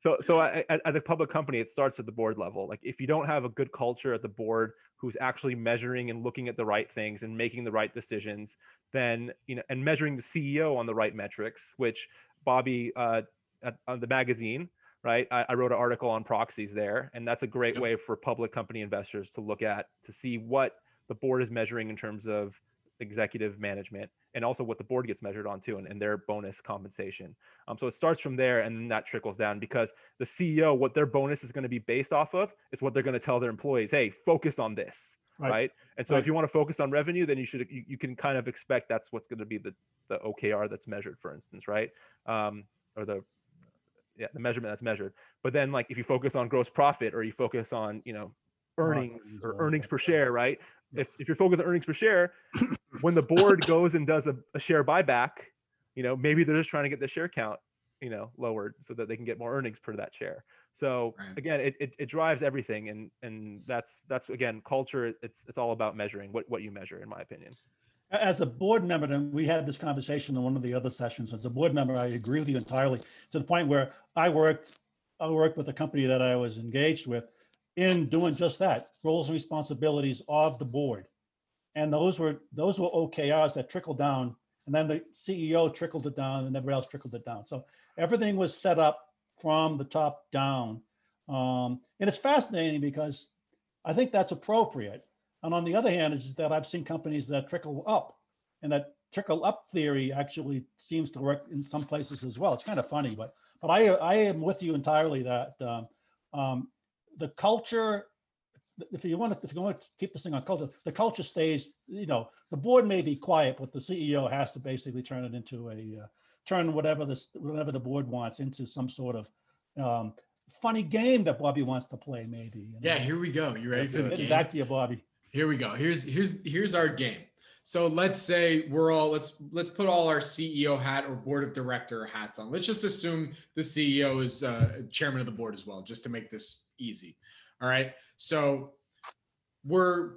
So, so at, at the public company, it starts at the board level. Like if you don't have a good culture at the board who's actually measuring and looking at the right things and making the right decisions, then you know, and measuring the CEO on the right metrics, which Bobby uh, at, on the magazine, right? I, I wrote an article on proxies there, and that's a great Yep. way for public company investors to look at to see what the board is measuring in terms of executive management and also what the board gets measured on too and, and their bonus compensation um, so it starts from there and then that trickles down because the ceo what their bonus is going to be based off of is what they're going to tell their employees hey focus on this right, Right. and so Right. if you want to focus on revenue then you should you, you can kind of expect that's what's going to be the the okr that's measured for instance right um, or the yeah the measurement that's measured but then like if you focus on gross profit or you focus on you know earnings or or earnings per share right? If, if you're focused on earnings per share when the board goes and does a, a share buyback you know maybe they're just trying to get the share count you know lowered so that they can get more earnings per that share. So Right. again it, it, it drives everything and and that's that's again culture it's it's all about measuring what what you measure in my opinion. As a board member, and we had this conversation in one of the other sessions, as a board member, I agree with you entirely to the point where I worked, I worked with a company that I was engaged with in doing just that, roles and responsibilities of the board. And those were, those were OKRs that trickled down and then the CEO trickled it down and everybody else trickled it down. So everything was set up from the top down. Um, and it's fascinating because I think that's appropriate. And on the other hand, is that I've seen companies that trickle up, and that trickle up theory actually seems to work in some places as well. It's kind of funny, but but I I am with you entirely that um, um, the culture. If you want to, if you want to keep this thing on culture, the culture stays. You know, the board may be quiet, but the CEO has to basically turn it into a uh, turn whatever this whatever the board wants into some sort of um, funny game that Bobby wants to play. Maybe. you yeah, here we go. You ready for the game? back to you, Bobby. Here we go. Here's here's here's our game. So let's say we're all let's let's put all our CEO hat or board of director hats on. Let's just assume the CEO is uh, chairman of the board as well, just to make this easy. All right. So we're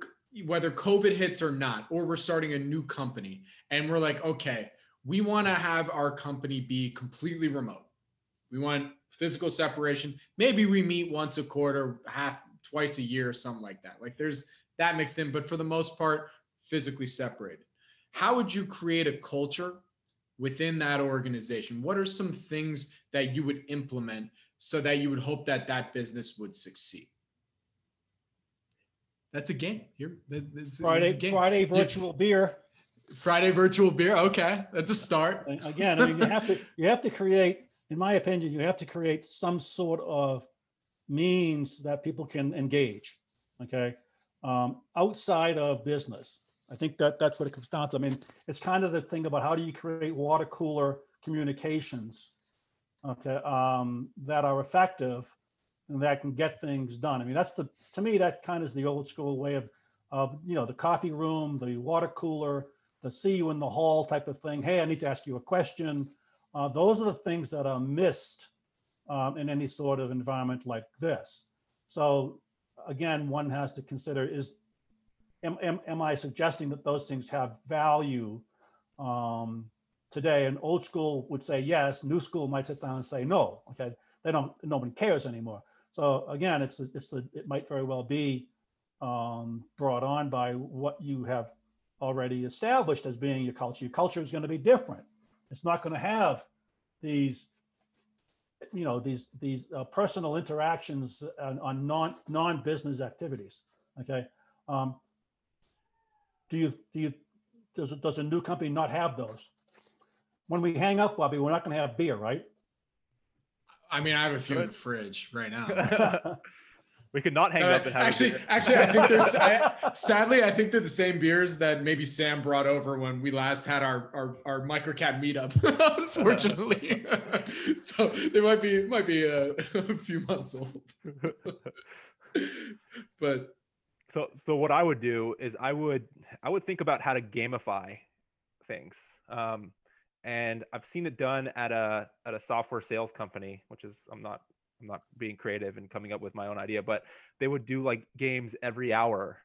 whether COVID hits or not, or we're starting a new company, and we're like, okay, we want to have our company be completely remote. We want physical separation. Maybe we meet once a quarter, half twice a year, or something like that. Like there's that mixed in, but for the most part, physically separated. How would you create a culture within that organization? What are some things that you would implement so that you would hope that that business would succeed? That's a game. Here, that- that's- Friday, game. Friday virtual beer. Friday virtual beer. Okay, that's a start. Again, I mean, you have to, you have to create, in my opinion, you have to create some sort of means that people can engage, okay? Um, outside of business. I think that that's what it comes down to. I mean, it's kind of the thing about how do you create water cooler communications, okay, um, that are effective and that can get things done. I mean, that's the, to me, that kind of is the old school way of, of, you know, the coffee room, the water cooler, the see you in the hall type of thing. Hey, I need to ask you a question. Uh, those are the things that are missed um, in any sort of environment like this. So again, one has to consider is, am, am, am I suggesting that those things have value um, today? And old school would say yes, new school might sit down and say no. Okay, they don't, nobody cares anymore. So again, it's, it's it might very well be um, brought on by what you have already established as being your culture. Your culture is going to be different. It's not going to have these, you know, these these uh, personal interactions on, on non non business activities. Okay. Um, do you do you does does a new company not have those? When we hang up, Bobby, we're not going to have beer, right? I mean, I have a few in the fridge right now. we could not hang No, up and have a actually, beer. actually, I think there's. I, sadly, I think they're the same beers that maybe Sam brought over when we last had our our, our microcap meetup. Unfortunately, so they might be might be a, a few months old. but So so what I would do is I would I would think about how to gamify things. Um, and I've seen it done at a at a software sales company, which is I'm not I'm not being creative and coming up with my own idea, but they would do like games every hour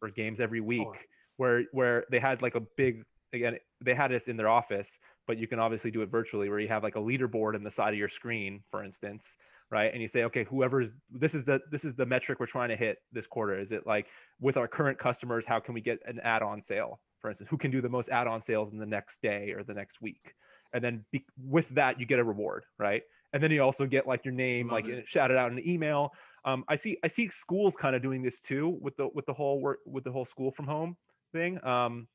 or games every week where where they had like a big again they had this in their office but you can obviously do it virtually where you have like a leaderboard in the side of your screen for instance right? And you say okay whoever's this is the this is the metric we're trying to hit this quarter. Is it like with our current customers how can we get an add-on sale for instance? Who can do the most add-on sales in the next day or the next week? And then be, with that you get a reward right? And then you also get like your name Love like it. shouted out in an email. Um, i see i see schools kind of doing this too with the with the whole work with the whole school from home thing um,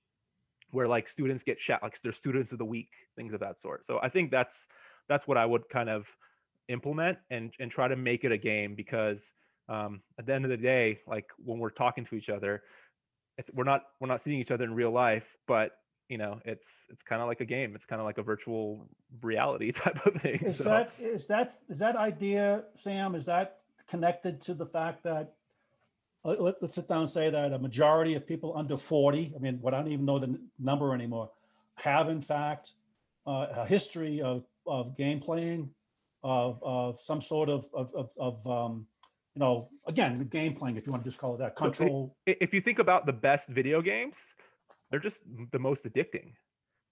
where like students get shout like they're students of the week things of that sort. So i think that's that's what i would kind of implement and and try to make it a game because um, at the end of the day like when we're talking to each other it's we're not we're not seeing each other in real life but you know it's it's kind of like a game. It's kind of like a virtual reality type of thing Is so. that, is that, is that idea, Sam, is that connected to the fact that, let, let's sit down and say that a majority of people under 40, I mean, what I don't even know the number anymore, have in fact uh, a history of, of game playing, of, of some sort of, of, of, of, um, you know, again, the game playing, if you want to just call it that, So it- control. i- if you think about the best video games, they're just the most addicting.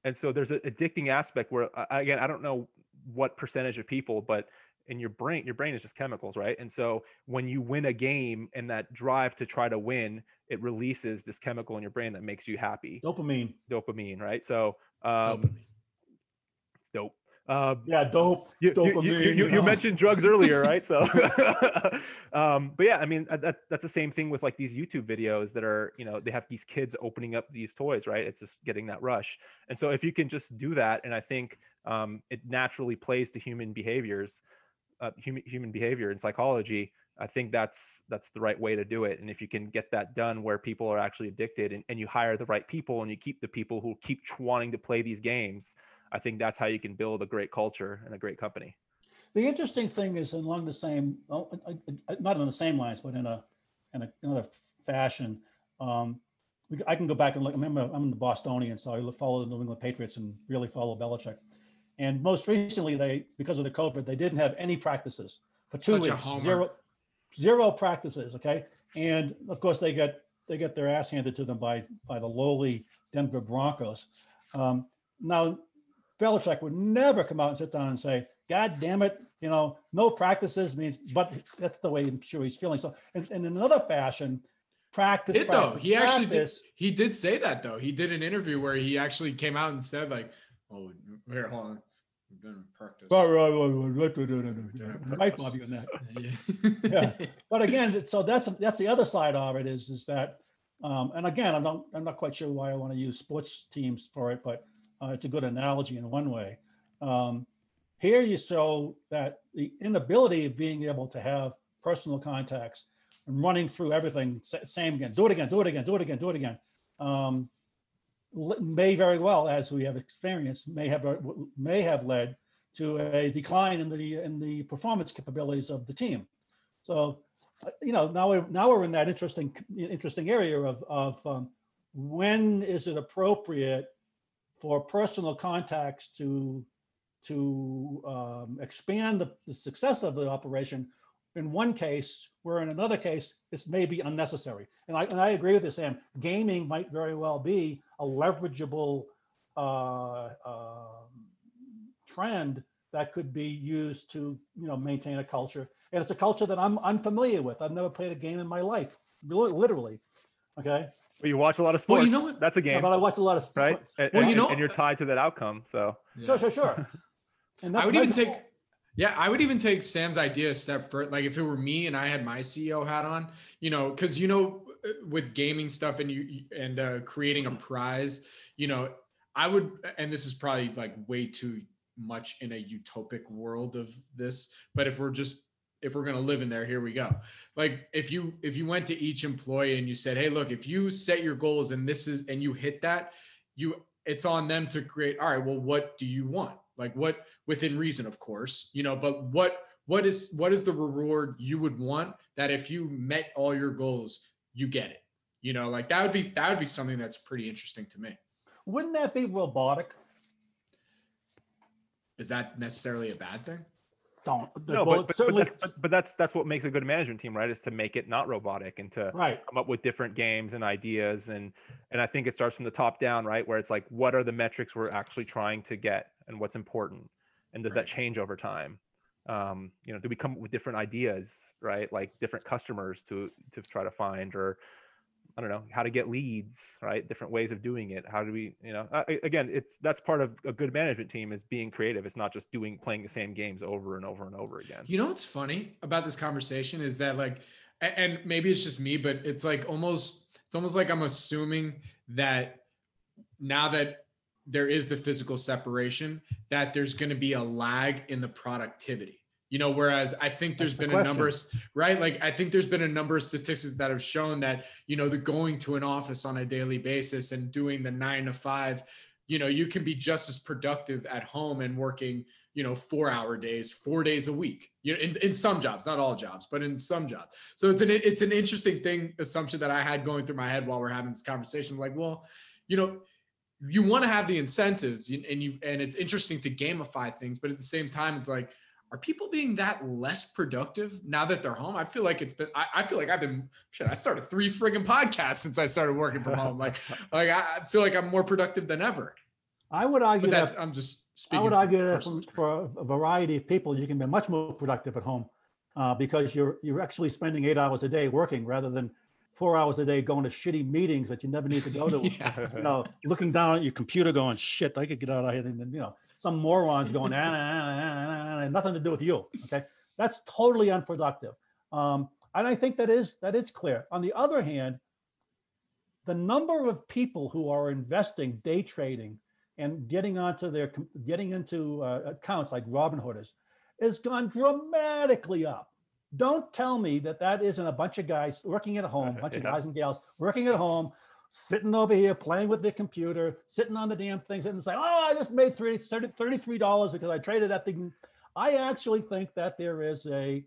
And so there's an addicting aspect where again, I don't know what percentage of people, but in your brain, your brain is just chemicals, right? And so when you win a game and that drive to try to win, it releases this chemical in your brain that makes you happy, Dopamine. dopamine, right? So um, dopamine. it's dope. Um, Yeah, dope. you, dopamine, you, you you, you know. mentioned drugs earlier, right? So, um, but yeah, I mean, uh, that, that's the same thing with like these YouTube videos that are, you know, they have these kids opening up these toys, right? It's just getting that rush. And so if you can just do that, and I think um, it naturally plays to human behaviors, uh, human, human behavior and psychology, I think that's, that's the right way to do it. And if you can get that done where people are actually addicted and, and you hire the right people and you keep the people who keep wanting to play these games, I think that's how you can build a great culture and a great company. The interesting thing is along the same, oh, uh, uh, not on the same lines, but in a, in a- another fashion. Um, we c- I can go back and look, remember, I'm in the Bostonian, so I follow the New England Patriots and really follow Belichick. And most recently, they, because of the COVID, they didn't have any practices for two Such weeks, zero, zero practices, okay? And of course, they get, they get their ass handed to them by, by the lowly Denver Broncos. Um, Now, Belichick would never come out and sit down and say, God damn it, you know, no practices means, but that's the way I'm sure he's feeling. So, and, and in another fashion, practice. did though. practice, He actually did. He did say that though. He did an interview where he actually came out and said like, "Oh, here, hold on. We're doing practice. Bobby, on that. Yeah. But again, so that's, that's the other side of it is, is that, um, and again, I'm not, I'm not quite sure why I want to use sports teams for it, but uh, it's a good analogy in one way. Um, here you show that the inability of being able to have personal contacts and running through everything, same again, do it again, do it again, do it again, do it again. Um, may very well, as we have experienced, may have, uh, may have led to a decline in the, in the performance capabilities of the team. So, uh, you know, now we're, now we're in that interesting, interesting area of, of um, when is it appropriate for personal contacts to, to um, expand the, the success of the operation in one case, where in another case, it's maybe unnecessary. And I, and I agree with you, Sam. Gaming might very well be a leverageable uh, um, trend that could be used to, you know, maintain a culture. And it's a culture that I'm unfamiliar with. I've never played a game in my life, li- literally. Okay, But you watch a lot of sports. Well, you know what? That's a game, but I watch a lot of right? sports. And, Well, you and- know- and you're tied to that outcome. So Sure, sure, sure. And that's I that's would even take, yeah, I would even take Sam's idea a step further. Like if it were me and I had my CEO hat on, you know, because you know, with gaming stuff and you and uh, creating a prize, you know, I would, and this is probably like way too much in a utopic world of this, but if we're just if we're gonna live in there, here we go. Like if you if you went to each employee and you said, hey, look, if you set your goals and this is and you hit that, you it's on them to create all right well what do you want like what within reason of course you know but what what is what is the reward you would want that if you met all your goals you get it you know like that would be that would be something that's pretty interesting to me Wouldn't that be robotic? is that necessarily a bad thing Don't. no, but, but, but, certainly, that's, but, but that's that's what makes a good management team, right? Is to make it not robotic and to right. come up with different games and ideas and and I think it starts from the top down, right? Where it's like, what are the metrics we're actually trying to get and what's important, and does Right. that change over time? Um, you know, do we come up with different ideas, right? Like different customers to to try to find, or I don't know how to get leads, right? Different ways of doing it. How do we, you know, I, again, it's that's part of a good management team is being creative. It's not just doing playing the same games over and over and over again. You know what's funny about this conversation is that like, and maybe it's just me, but it's like almost it's almost like I'm assuming that now that there is the physical separation, that there's going to be a lag in the productivity. You know, whereas I think there's That's the been a number of right, like I think there's been a number of statistics that have shown that you know the going to an office on a daily basis and doing the nine to five, you know, you can be just as productive at home and working you know four hour days four days a week you know in, in some jobs not all jobs but in some jobs. So it's an it's an interesting thing assumption that i had going through my head while we're having this conversation like well you know you want to have the incentives you- and you and it's interesting to gamify things but at the same time it's like are people being that less productive now that they're home i feel like it's been i, I feel like i've been shit i started three friggin podcasts since i started working from home like like i, feel like i'm more productive than ever I would argue but that's that, i'm just I would argue that from- for a variety of people, you can be much more productive at home uh, because you're, you're actually spending eight hours a day working rather than four hours a day going to shitty meetings that you never need to go to. yeah. You know, looking down at your computer going, shit, I could get out of here. And then, you know, some morons going, ah, nah, nah, nah, nah, nothing to do with you. Okay. That's totally unproductive. Um, and I think that is, that is clear. On the other hand, the number of people who are investing day trading and getting onto their, getting into uh, accounts like Robinhood is, has gone dramatically up. Don't tell me that that isn't a bunch of guys working at home, a bunch of guys and gals working at home, sitting over here playing with their computer, sitting on the damn things and say, oh, I just made 30, 30 $33 because I traded that thing. I actually think that there is a,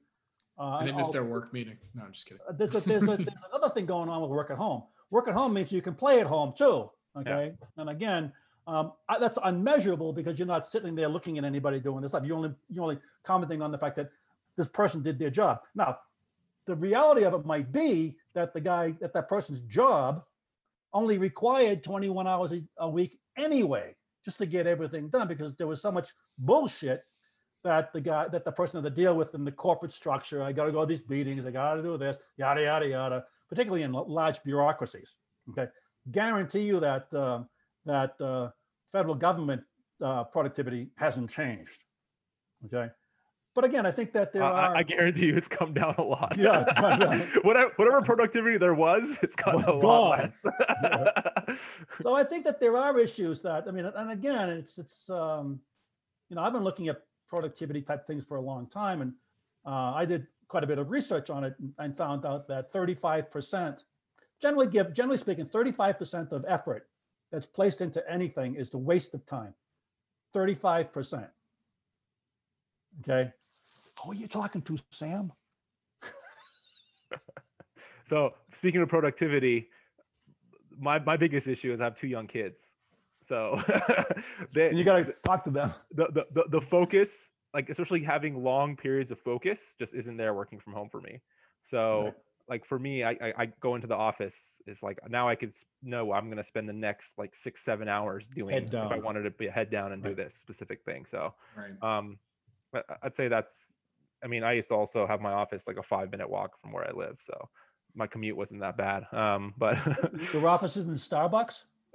uh, and they missed their work meeting. No, I'm just kidding. uh, there's, a, there's, a, there's another thing going on with work at home. Work at home means you can play at home too. Okay. And again, um, I, that's unmeasurable because you're not sitting there looking at anybody doing this stuff. You only you're only commenting on the fact that this person did their job. Now, the reality of it might be that the guy that that person's job only required 21 hours a, a week anyway, just to get everything done because there was so much bullshit that the guy that the person had to deal with in the corporate structure. I got to go to these meetings. I got to do this. Yada yada yada. Particularly in large bureaucracies. Okay, guarantee you that um, that uh, federal government uh, productivity hasn't changed. Okay. But again, I think that there Uh, are. I, I guarantee you, it's come down a lot. Yeah, down. whatever, whatever productivity there was, it's Was a lot gone. less. so I think that there are issues that I mean, and again, it's it's um, you know I've been looking at productivity type things for a long time, and uh, I did quite a bit of research on it and, and found out that 35 percent, generally give generally speaking, 35 percent of effort that's placed into anything is the waste of time. 35 percent. Okay. Who are you talking to, Sam? so speaking of productivity, my my biggest issue is I have two young kids. So they, you got to talk to them. the, the the the focus, like especially having long periods of focus, just isn't there working from home for me. So Right. like for me, I, I I go into the office. It's like now I could know I'm gonna spend the next like six seven hours doing if I wanted to be head down and do this specific thing. So Right. um, I'd say that's. I mean, I used to also have my office like a five minute walk from where I live, so my commute wasn't that bad. Um, but Your office is in Starbucks.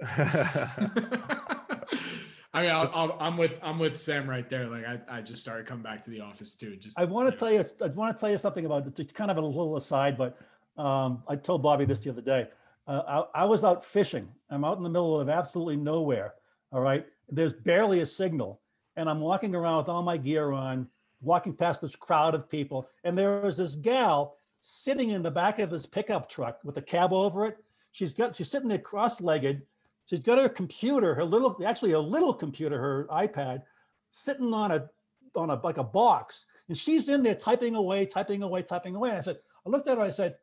I mean, I'll, I'll, I'm with I'm with Sam right there. Like, I, I just started coming back to the office too. Just I want to tell you, I want to tell you something about it. It's kind of a little aside, but um, I told Bobby this the other day. Uh, I, I was out fishing. I'm out in the middle of absolutely nowhere. All right. There's barely a signal. And I'm walking around with all my gear on, walking past this crowd of people. And there was this gal sitting in the back of this pickup truck with a cab over it. She's got, she's sitting there cross legged. She's got her computer, her little, actually a little computer, her iPad, sitting on a, on a, like a box and she's in there typing away, typing away, typing away. And I said, I looked at her, I said,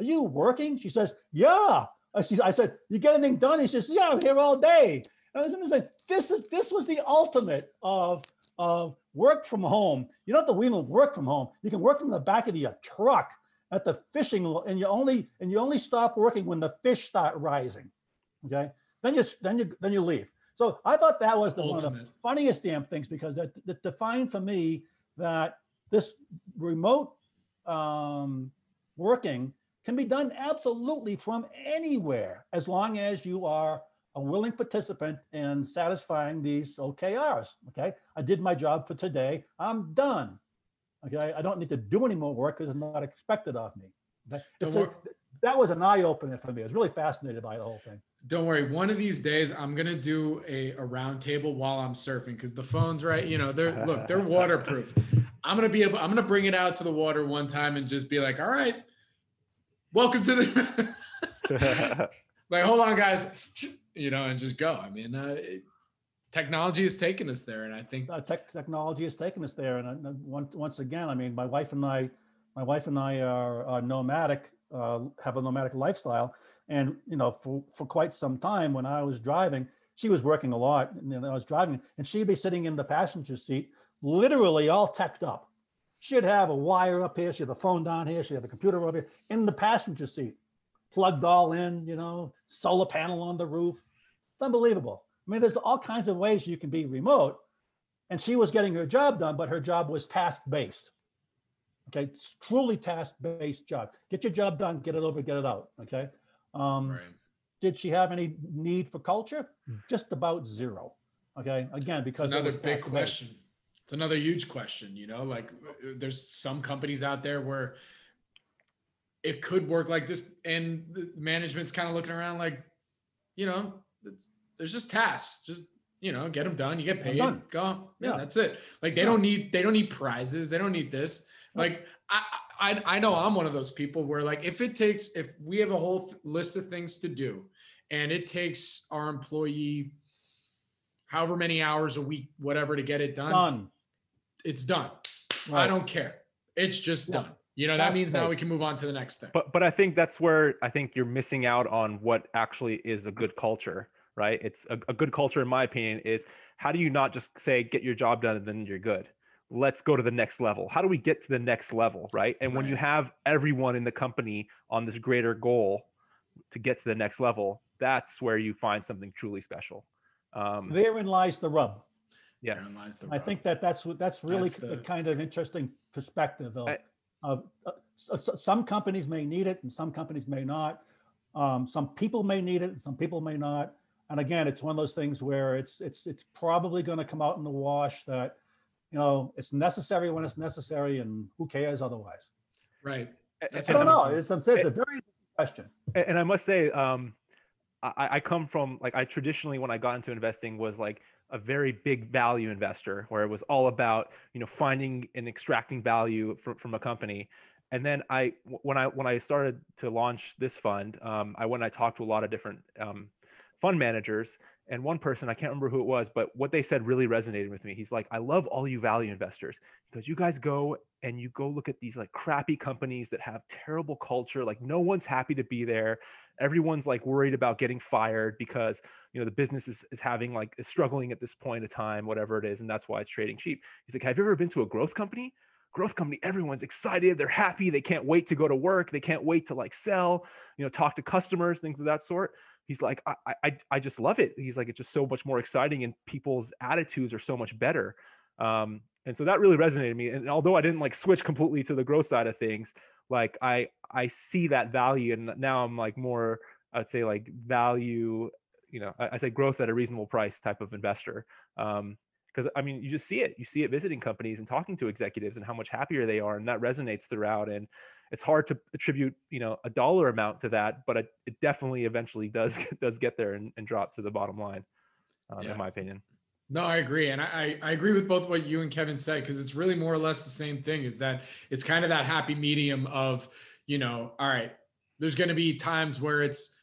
Are you working? She says, Yeah. I, she, I said, You get anything done? She says, Yeah, I'm here all day. And I was in this, like, this is this was the ultimate of of work from home. You don't have to even work from home. You can work from the back of your truck at the fishing, and you only and you only stop working when the fish start rising. Okay. Then you then you then you leave. So I thought that was the one of the funniest damn things because that, that defined for me that this remote um, working can be done absolutely from anywhere as long as you are a willing participant in satisfying these OKRs. Okay, I did my job for today. I'm done. Okay, I don't need to do any more work because it's not expected of me. It's a- that was an eye opener for me. I was really fascinated by the whole thing. Don't worry. One of these days, I'm gonna do a, a round table while I'm surfing because the phones, right? You know, they're look, they're waterproof. I'm gonna be able. I'm gonna bring it out to the water one time and just be like, "All right, welcome to the." like, hold on, guys. You know, and just go. I mean, uh, it- technology has taken us there, and I think uh, tech, technology has taken us there. And uh, once, once again, I mean, my wife and I, my wife and I are, are nomadic, uh, have a nomadic lifestyle. And, you know, for, for quite some time when I was driving, she was working a lot and then I was driving and she'd be sitting in the passenger seat, literally all teched up. She'd have a wire up here. She had the phone down here. She had the computer over here in the passenger seat, plugged all in, you know, solar panel on the roof. It's unbelievable. I mean, there's all kinds of ways you can be remote and she was getting her job done, but her job was task based. Okay, it's truly task based job. Get your job done, get it over, get it out. Okay. Um, right. Did she have any need for culture? Just about zero. Okay, again because It's it another was big question. It's another huge question. You know, like there's some companies out there where it could work like this, and the management's kind of looking around like, you know, it's, there's just tasks. Just you know, get them done. You get paid. done. Go. Yeah, Yeah. that's it. Like they Yeah. don't need they don't need prizes. They don't need this. Like I, I I know I'm one of those people where like if it takes if we have a whole list of things to do, and it takes our employee however many hours a week, whatever, to get it done, Done. it's done. I don't care. It's just Yeah. done. You know, that means now we can move on to the next thing. but but I think that's where I think you're missing out on what actually is a good culture, right? It's a, a good culture, in my opinion, is how do you not just say get your job done and then you're good? Let's go to the next level. How do we get to the next level, right? And when you have everyone in the company on this greater goal to get to the next level, that's where you find something truly special. Um, Therein lies the rub. yes. Therein lies the I think that that's what that's really That's a the- kind of interesting perspective of, I- of uh, so- so- some companies may need it and some companies may not. Um, some people may need it and some people may not. And again, it's one of those things where it's it's it's probably going to come out in the wash that you know it's necessary when it's necessary, and who cares otherwise. Right. I don't know. It's, it's a very question. And I must say, um, I, I come from like I traditionally when I got into investing was like a very big value investor where it was all about you know finding and extracting value from, from a company. And then i when i when i started to launch this fund um, i went and i talked to a lot of different um, fund managers. And one person i can't remember who it was but what they said really resonated with me. He's like i love all you value investors. Because you guys go and you go look at these like crappy companies that have terrible culture. Like no one's happy to be there everyone's like worried about getting fired because you know the business is, is having like is struggling at this point of time whatever it is and that's why it's trading cheap. He's like have you ever been to a growth company? Growth company everyone's excited they're happy they can't wait to go to work they can't wait to like sell you know talk to customers things of that sort. He's like I, I i just love it. He's like it's just so much more exciting and people's attitudes are so much better. Um and so that really resonated with me and although i didn't like switch completely to the growth side of things like i i see that value and now i'm like more i'd say like value you know i, I say growth at a reasonable price type of investor um because i mean you just see it you see it visiting companies and talking to executives and how much happier they are and that resonates throughout and it's hard to attribute you know a dollar amount to that but it, it definitely eventually does does get there and, and drop to the bottom line um, yeah. in my opinion no, I agree. And I, I agree with both what you and Kevin said, because it's really more or less the same thing is that it's kind of that happy medium of, you know, all right, there's going to be times where it's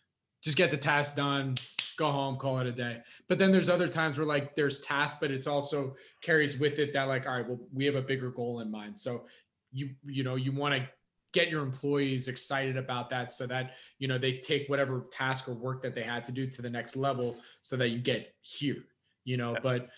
just get the task done, go home, call it a day. But then there's other times where like there's tasks, but it's also carries with it that like, all right, well, we have a bigger goal in mind. So you, you know, you want to get your employees excited about that so that you know they take whatever task or work that they had to do to the next level so that you get here you know, but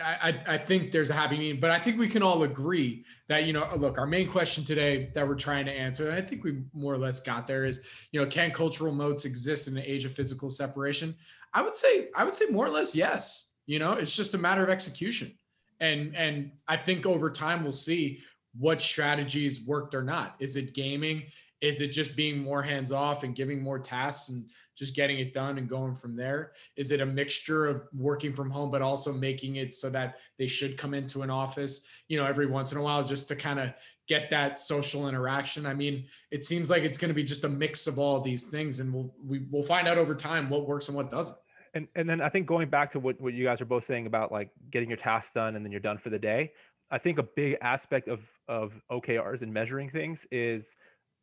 I, I think there's a happy medium, but I think we can all agree that, you know, look, our main question today that we're trying to answer, and I think we more or less got there is, you know, can cultural moats exist in the age of physical separation? I would say, I would say more or less, yes. You know, it's just a matter of execution. And, and I think over time we'll see what strategies worked or not. Is it gaming? Is it just being more hands off and giving more tasks and just getting it done and going from there? Is it a mixture of working from home, but also making it so that they should come into an office, you know, every once in a while just to kind of get that social interaction? I mean, it seems like it's going to be just a mix of all these things, and we'll we, will find out over time what works and what doesn't. And and then I think going back to what what you guys are both saying about like getting your tasks done and then you're done for the day. I think a big aspect of of OKRs and measuring things is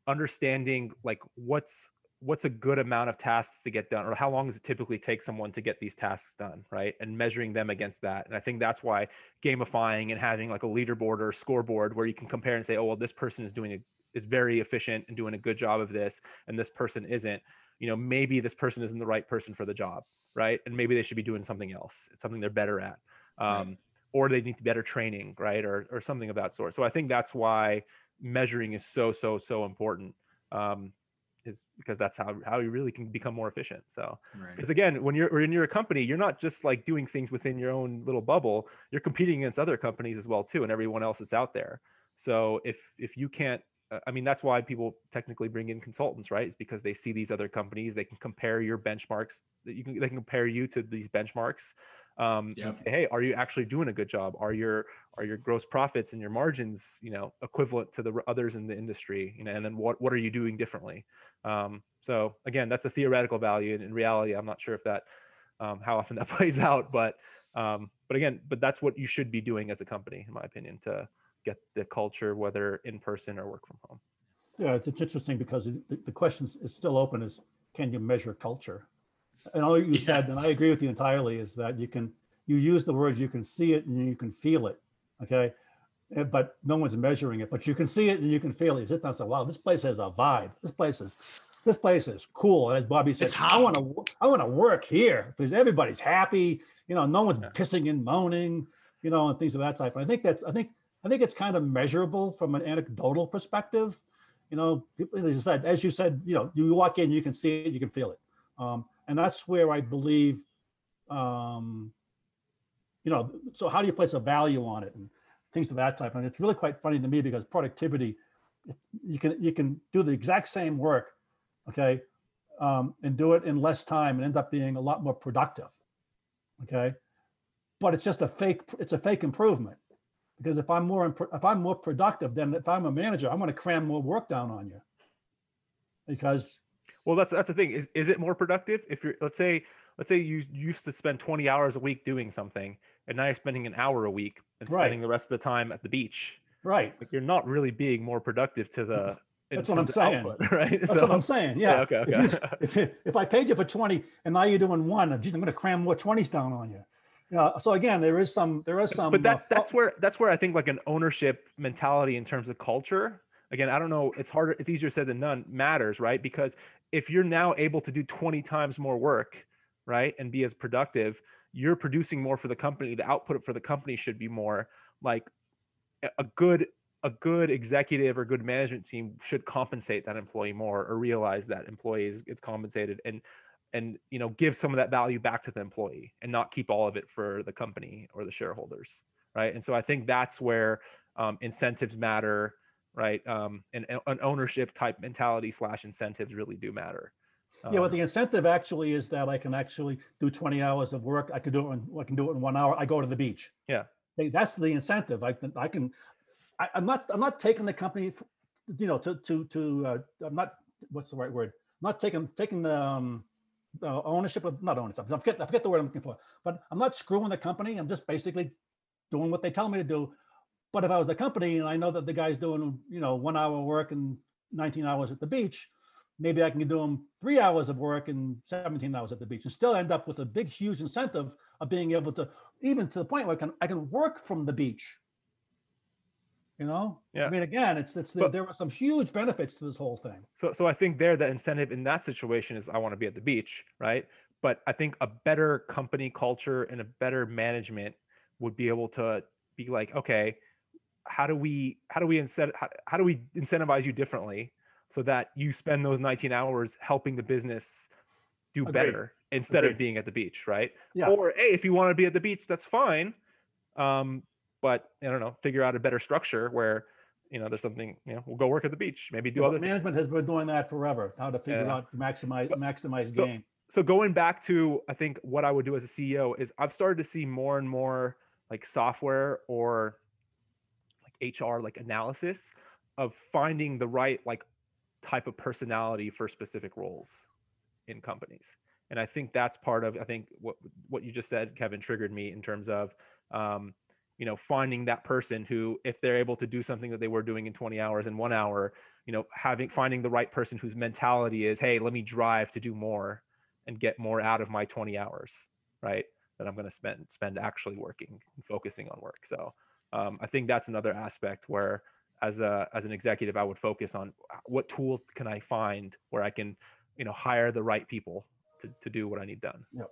understanding like what's what's a good amount of tasks to get done or how long does it typically take someone to get these tasks done right? And measuring them against that. And i think that's why gamifying and having like a leaderboard or a scoreboard where you can compare and say oh well this person is doing a, is very efficient and doing a good job of this and this person isn't you know maybe this person isn't the right person for the job right? And maybe they should be doing something else it's something they're better at um, right. or they need better training right? Or, or something of that sort. So i think that's why measuring is so so so important um, is because that's how how you really can become more efficient. So because right. again, when you're when you're a company, you're not just like doing things within your own little bubble. You're competing against other companies as well too, and everyone else that's out there. So if if you can't uh, I mean, that's why people technically bring in consultants, right? It's because they see these other companies. They can compare your benchmarks. That you can they can compare you to these benchmarks, um, yep. and say, hey, are you actually doing a good job? Are your are your gross profits and your margins, you know, equivalent to the others in the industry? You know, and then what what are you doing differently? Um, so again, that's a theoretical value, and in reality, I'm not sure if that um, how often that plays out, but um, but again, but that's what you should be doing as a company, in my opinion, to get the culture, whether in person or work from home. Yeah, it's, it's interesting because the, the question is still open: is can you measure culture? And all you yeah. said, and I agree with you entirely, is that you can you use the words, you can see it and you can feel it. Okay. Eh, but no one's measuring it, but you can see it and you can feel it. You sit down and say, wow, this place has a vibe. This place is this place is cool. And as Bobby said, I want to I want to work here because everybody's happy. You know, no one's yeah. pissing and moaning, you know, and things of that type. And I think that's I think I think it's kind of measurable from an anecdotal perspective. You know, as you said, as you said, you know, you walk in, you can see it, you can feel it. Um, and that's where I believe, um, you know, so how do you place a value on it and things of that type? And it's really quite funny to me because productivity, you can you can do the exact same work, okay, um, and do it in less time and end up being a lot more productive. Okay. But it's just a fake, it's a fake improvement. Because if I'm more, impro- if I'm more productive, then if I'm a manager, I'm going to cram more work down on you. Because, Well, that's that's the thing. Is is it more productive if you're let's say let's say you used to spend 20 hours a week doing something and now you're spending an hour a week and Right. spending the rest of the time at the beach. right, Like you're not really being more productive to the That's what I'm saying. output, right? that's what I'm saying. Yeah. okay, If you- okay. If, you- if I paid you for 20 and now you're doing one, geez, I'm going to cram more 20s down on you. Yeah. So again, there is some, there is some. but uh, that fa- that's where that's where I think like an ownership mentality in terms of culture. Again, I don't know. It's harder. It's easier said than done. Matters, right? Because if you're now able to do 20 times more work, right, and be as productive, you're producing more for the company. The output for the company should be more. Like a- good a good executive or good management team should compensate that employee more or realize that employee is, is compensated and and you know give some of that value back to the employee and not keep all of it for the company or the shareholders right and so i think that's where um, incentives matter right um, and an ownership type mentality slash incentives really do matter Yeah, but Um, the incentive actually is that I can actually do 20 hours of work. I can do it in, I can do it in one hour. I go to the beach. Yeah. That's the incentive. I can, I can, I, I'm not, I'm not taking the company, you know, to, to, to, uh, I'm not, what's the right word? I'm not taking, taking the, um, uh, ownership of, not ownership, I forget, I forget the word I'm looking for, but I'm not screwing the company. I'm just basically doing what they tell me to do. But if I was the company and I know that the guy's doing, you know, one hour work and 19 hours at the beach, maybe I can do them three hours of work and 17 hours at the beach and still end up with a big, huge incentive of being able to, even to the point where I can, I can work from the beach. You know? Yeah. I mean, again, it's, it's, there, But- there are some huge benefits to this whole thing. So, so I think there, the incentive in that situation is I want to be at the beach, right? But I think a better company culture and a better management would be able to be like, okay, how do we, how do we incent, how, how do we incentivize you differently so that you spend those 19 hours helping the business do Agreed. better instead of being at the beach, right? Yeah. Or hey, if you want to be at the beach, that's fine. Um, but I don't know, figure out a better structure where you know there's something. You know, we'll go work at the beach, maybe do other things. management has been doing that forever, how to figure Yeah. out, to maximize, maximize so- gain. so going back to i think what i would do as a ceo is i've started to see more and more like software or hr like analysis of finding the right like type of personality for specific roles in companies. And i think that's part of i think what what you just said kevin triggered me in terms of um, you know finding that person who if they're able to do something that they were doing in 20 hours in one hour you know having finding the right person whose mentality is hey let me drive to do more and get more out of my 20 hours right that i'm going to spend spend actually working and focusing on work. So um, i think that's another aspect where as a as an executive i would focus on uh, what tools can i find where i can you know hire the right people to, to do what i need done Yep.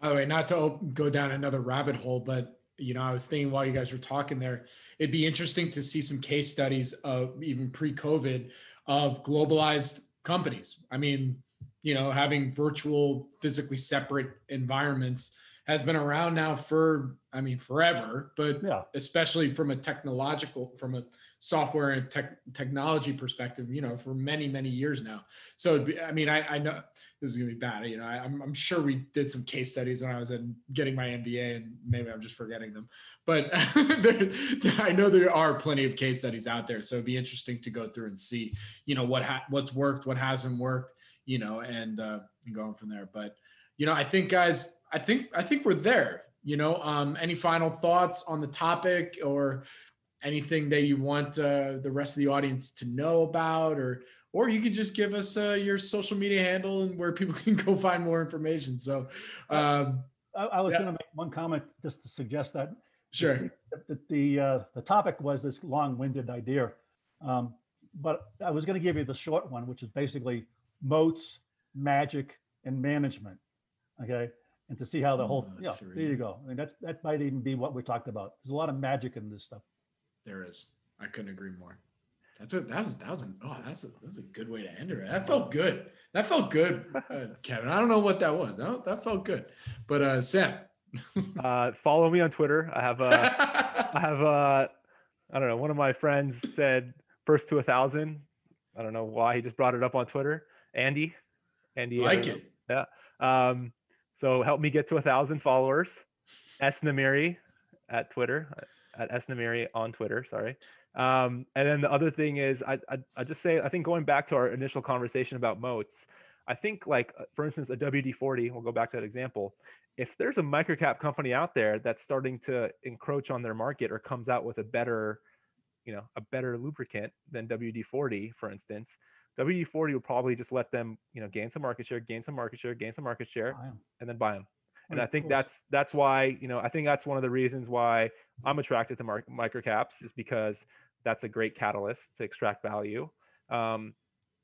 By the way, not to op- go down another rabbit hole, but you know, I was thinking while you guys were talking there, it'd be interesting to see some case studies of even pre-COVID of globalized companies. I mean, you know, having virtual, physically separate environments has been around now for, I mean, forever, but Yeah. especially from a technological, from a software and tech, technology perspective, you know, for many, many years now. So, be, I mean, I, I know this is gonna be bad. You know, I, I'm, I'm sure we did some case studies when I was in getting my MBA, and maybe I'm just forgetting them. But there, I know there are plenty of case studies out there, so it'd be interesting to go through and see, you know, what ha- what's worked, what hasn't worked, you know, and uh, and going from there. But you know, I think guys, I think I think we're there. You know, um, any final thoughts on the topic or anything that you want uh, the rest of the audience to know about, or or you could just give us uh, your social media handle and where people can go find more information. So, um, I, I was Yeah. going to make one comment just to suggest that sure. the the uh, the topic was this long-winded idea, um, but I was going to give you the short one, which is basically moats, magic, and management. Okay, and to see how the whole Oh, yeah, three. there you go. I mean that that might even be what we talked about. There's a lot of magic in this stuff. There is. I couldn't agree more. That's a, that was that was an oh that's a that's a good way to end it. That felt good. That felt good, uh, Kevin. I don't know what that was. That, that felt good. But uh, Sam. uh, follow me on twitter i have a, I have a, I don't know, one of my friends said first to a thousand. I don't know why he just brought it up on Twitter. Andy, Andy. like Anderson. it. Um, so help me get to a thousand followers. S Namiri at Twitter, uh, at S Namiri on Twitter. Sorry. Um, and then the other thing is, I, I I just say I think going back to our initial conversation about moats, I think like uh, for instance a WD40. We'll go back to that example. If there's a microcap company out there that's starting to encroach on their market or comes out with a better, you know, a better lubricant than WD40, for instance, WD40 will probably just let them, you know, gain some market share, gain some market share, gain some market share, and then buy them. And I think that's that's why you know I think that's one of the reasons why I'm attracted to microcaps is because that's a great catalyst to extract value. Um,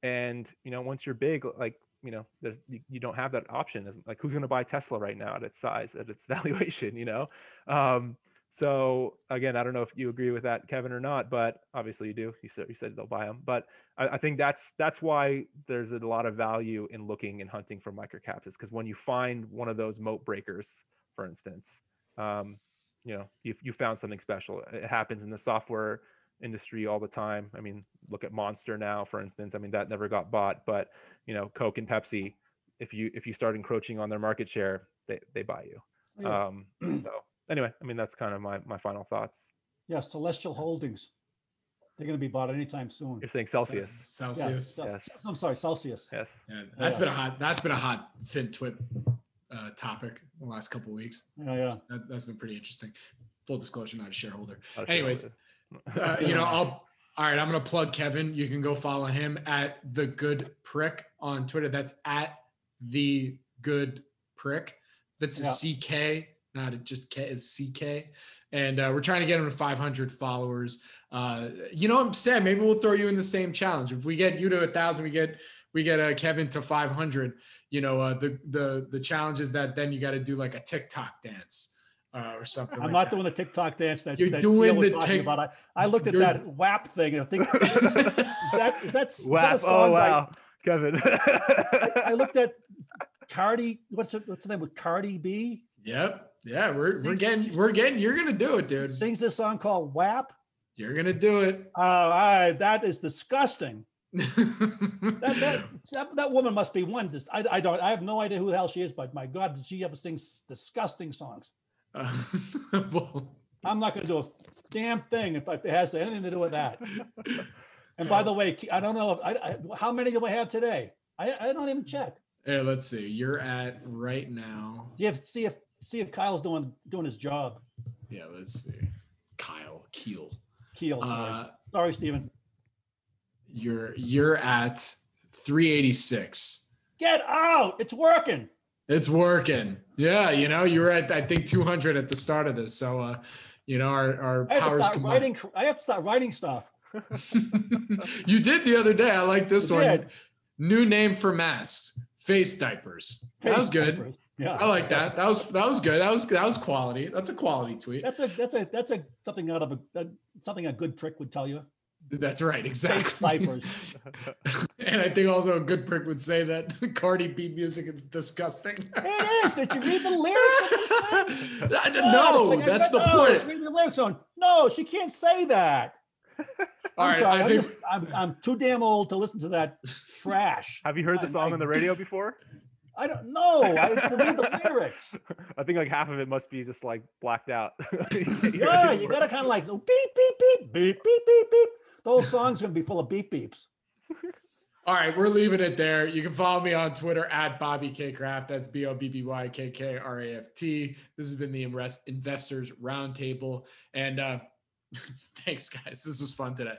and you know once you're big, like you know there's you, you don't have that option. As, like who's going to buy Tesla right now at its size at its valuation? You know. Um, so again, I don't know if you agree with that, Kevin, or not, but obviously you do. You said you said they'll buy them, but I, I think that's that's why there's a lot of value in looking and hunting for microcaps. Is because when you find one of those moat breakers, for instance, um, you know you you found something special. It happens in the software industry all the time. I mean, look at Monster now, for instance. I mean that never got bought, but you know Coke and Pepsi, if you if you start encroaching on their market share, they they buy you. Yeah. Um, so anyway, I mean that's kind of my my final thoughts. Yeah, Celestial Holdings. They're going to be bought anytime soon. You're saying Ce- Celsius? Yeah, yes. I'm sorry, Celsius. Yes. Yeah, that's been a hot. That's been a hot FinTwit uh, topic the last couple of weeks. Yeah, yeah. That, that's been pretty interesting. Full disclosure, not a shareholder. not a Anyways, shareholder. Uh, you know, I'll. All right, I'm gonna plug Kevin. You can go follow him at the Good Prick on Twitter. That's at the Good Prick. That's a CK, not a just K. Is CK. And uh, we're trying to get him to 500 followers. Uh, you know, I'm saying maybe we'll throw you in the same challenge. If we get you to a thousand, we get we get uh, Kevin to 500. You know, uh, the the the challenge is that then you got to do like a TikTok dance uh, or something. I'm like not that. doing the TikTok dance that You're that doing was the talking Tik- about. I, I looked at that WAP thing and I think is that is that, is that Wow. a Oh song by- wow, Kevin. I, I looked at Cardi. What's it, what's the name with Cardi B? Yep. Yeah, we're we're getting we're getting you're gonna do it, dude. Sings this song called WAP. You're gonna do it. Oh, I, that is disgusting. That, that, that, that woman must be one. I, I don't. I have no idea who the hell she is, but my God, does she ever sing disgusting songs? Uh, well, I'm not going to do a damn thing if it has anything to do with that. And by the way, I don't know if I, I, how many do I have today. I, I don't even check. Yeah, let's see. You're at right now. If see if see if Kyle's doing doing his job. Yeah, let's see. Kyle Keel. Keel. Sorry, Uh, sorry Stephen. you're you're at 386. Get out! It's working. It's working. Yeah, you know, you were at I think 200 at the start of this. So uh, you know, our, our I powers combined. writing. I have to start writing stuff. you did the other day. I like this I one. New name for masks. Face diapers. That was good. diapers. Yeah, I like that. That was that was good. That was that was quality. That's a quality tweet. That's a that's a that's a something out of a that, something a good trick would tell you. That's right. Exactly. Face diapers. and I think also a good prick would say that Cardi B music is disgusting. It is. Did you read the lyrics of this thing? No, like, that's the point. reading the lyrics on. No, she can't say that. All I'm right, sorry. I I'm, think just, I'm, I'm too damn old to listen to that trash. Have you heard the song I- on the radio before? I don't know. I have to read the lyrics. I think like half of it must be just like blacked out. Yeah, you gotta kind of like beep beep beep beep beep beep beep. The whole song's gonna be full of beep beeps. All right, we're leaving it there. You can follow me on Twitter at Bobby K Kraft. That's B O B B Y K K R A F T. This has been the Investors Roundtable. And uh, thanks, guys. This was fun today.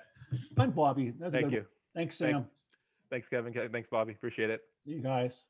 Fine, Bobby. That's Thank good you. one. Thanks, Sam. Thanks, Kevin. Thanks, Bobby. Appreciate it. You guys.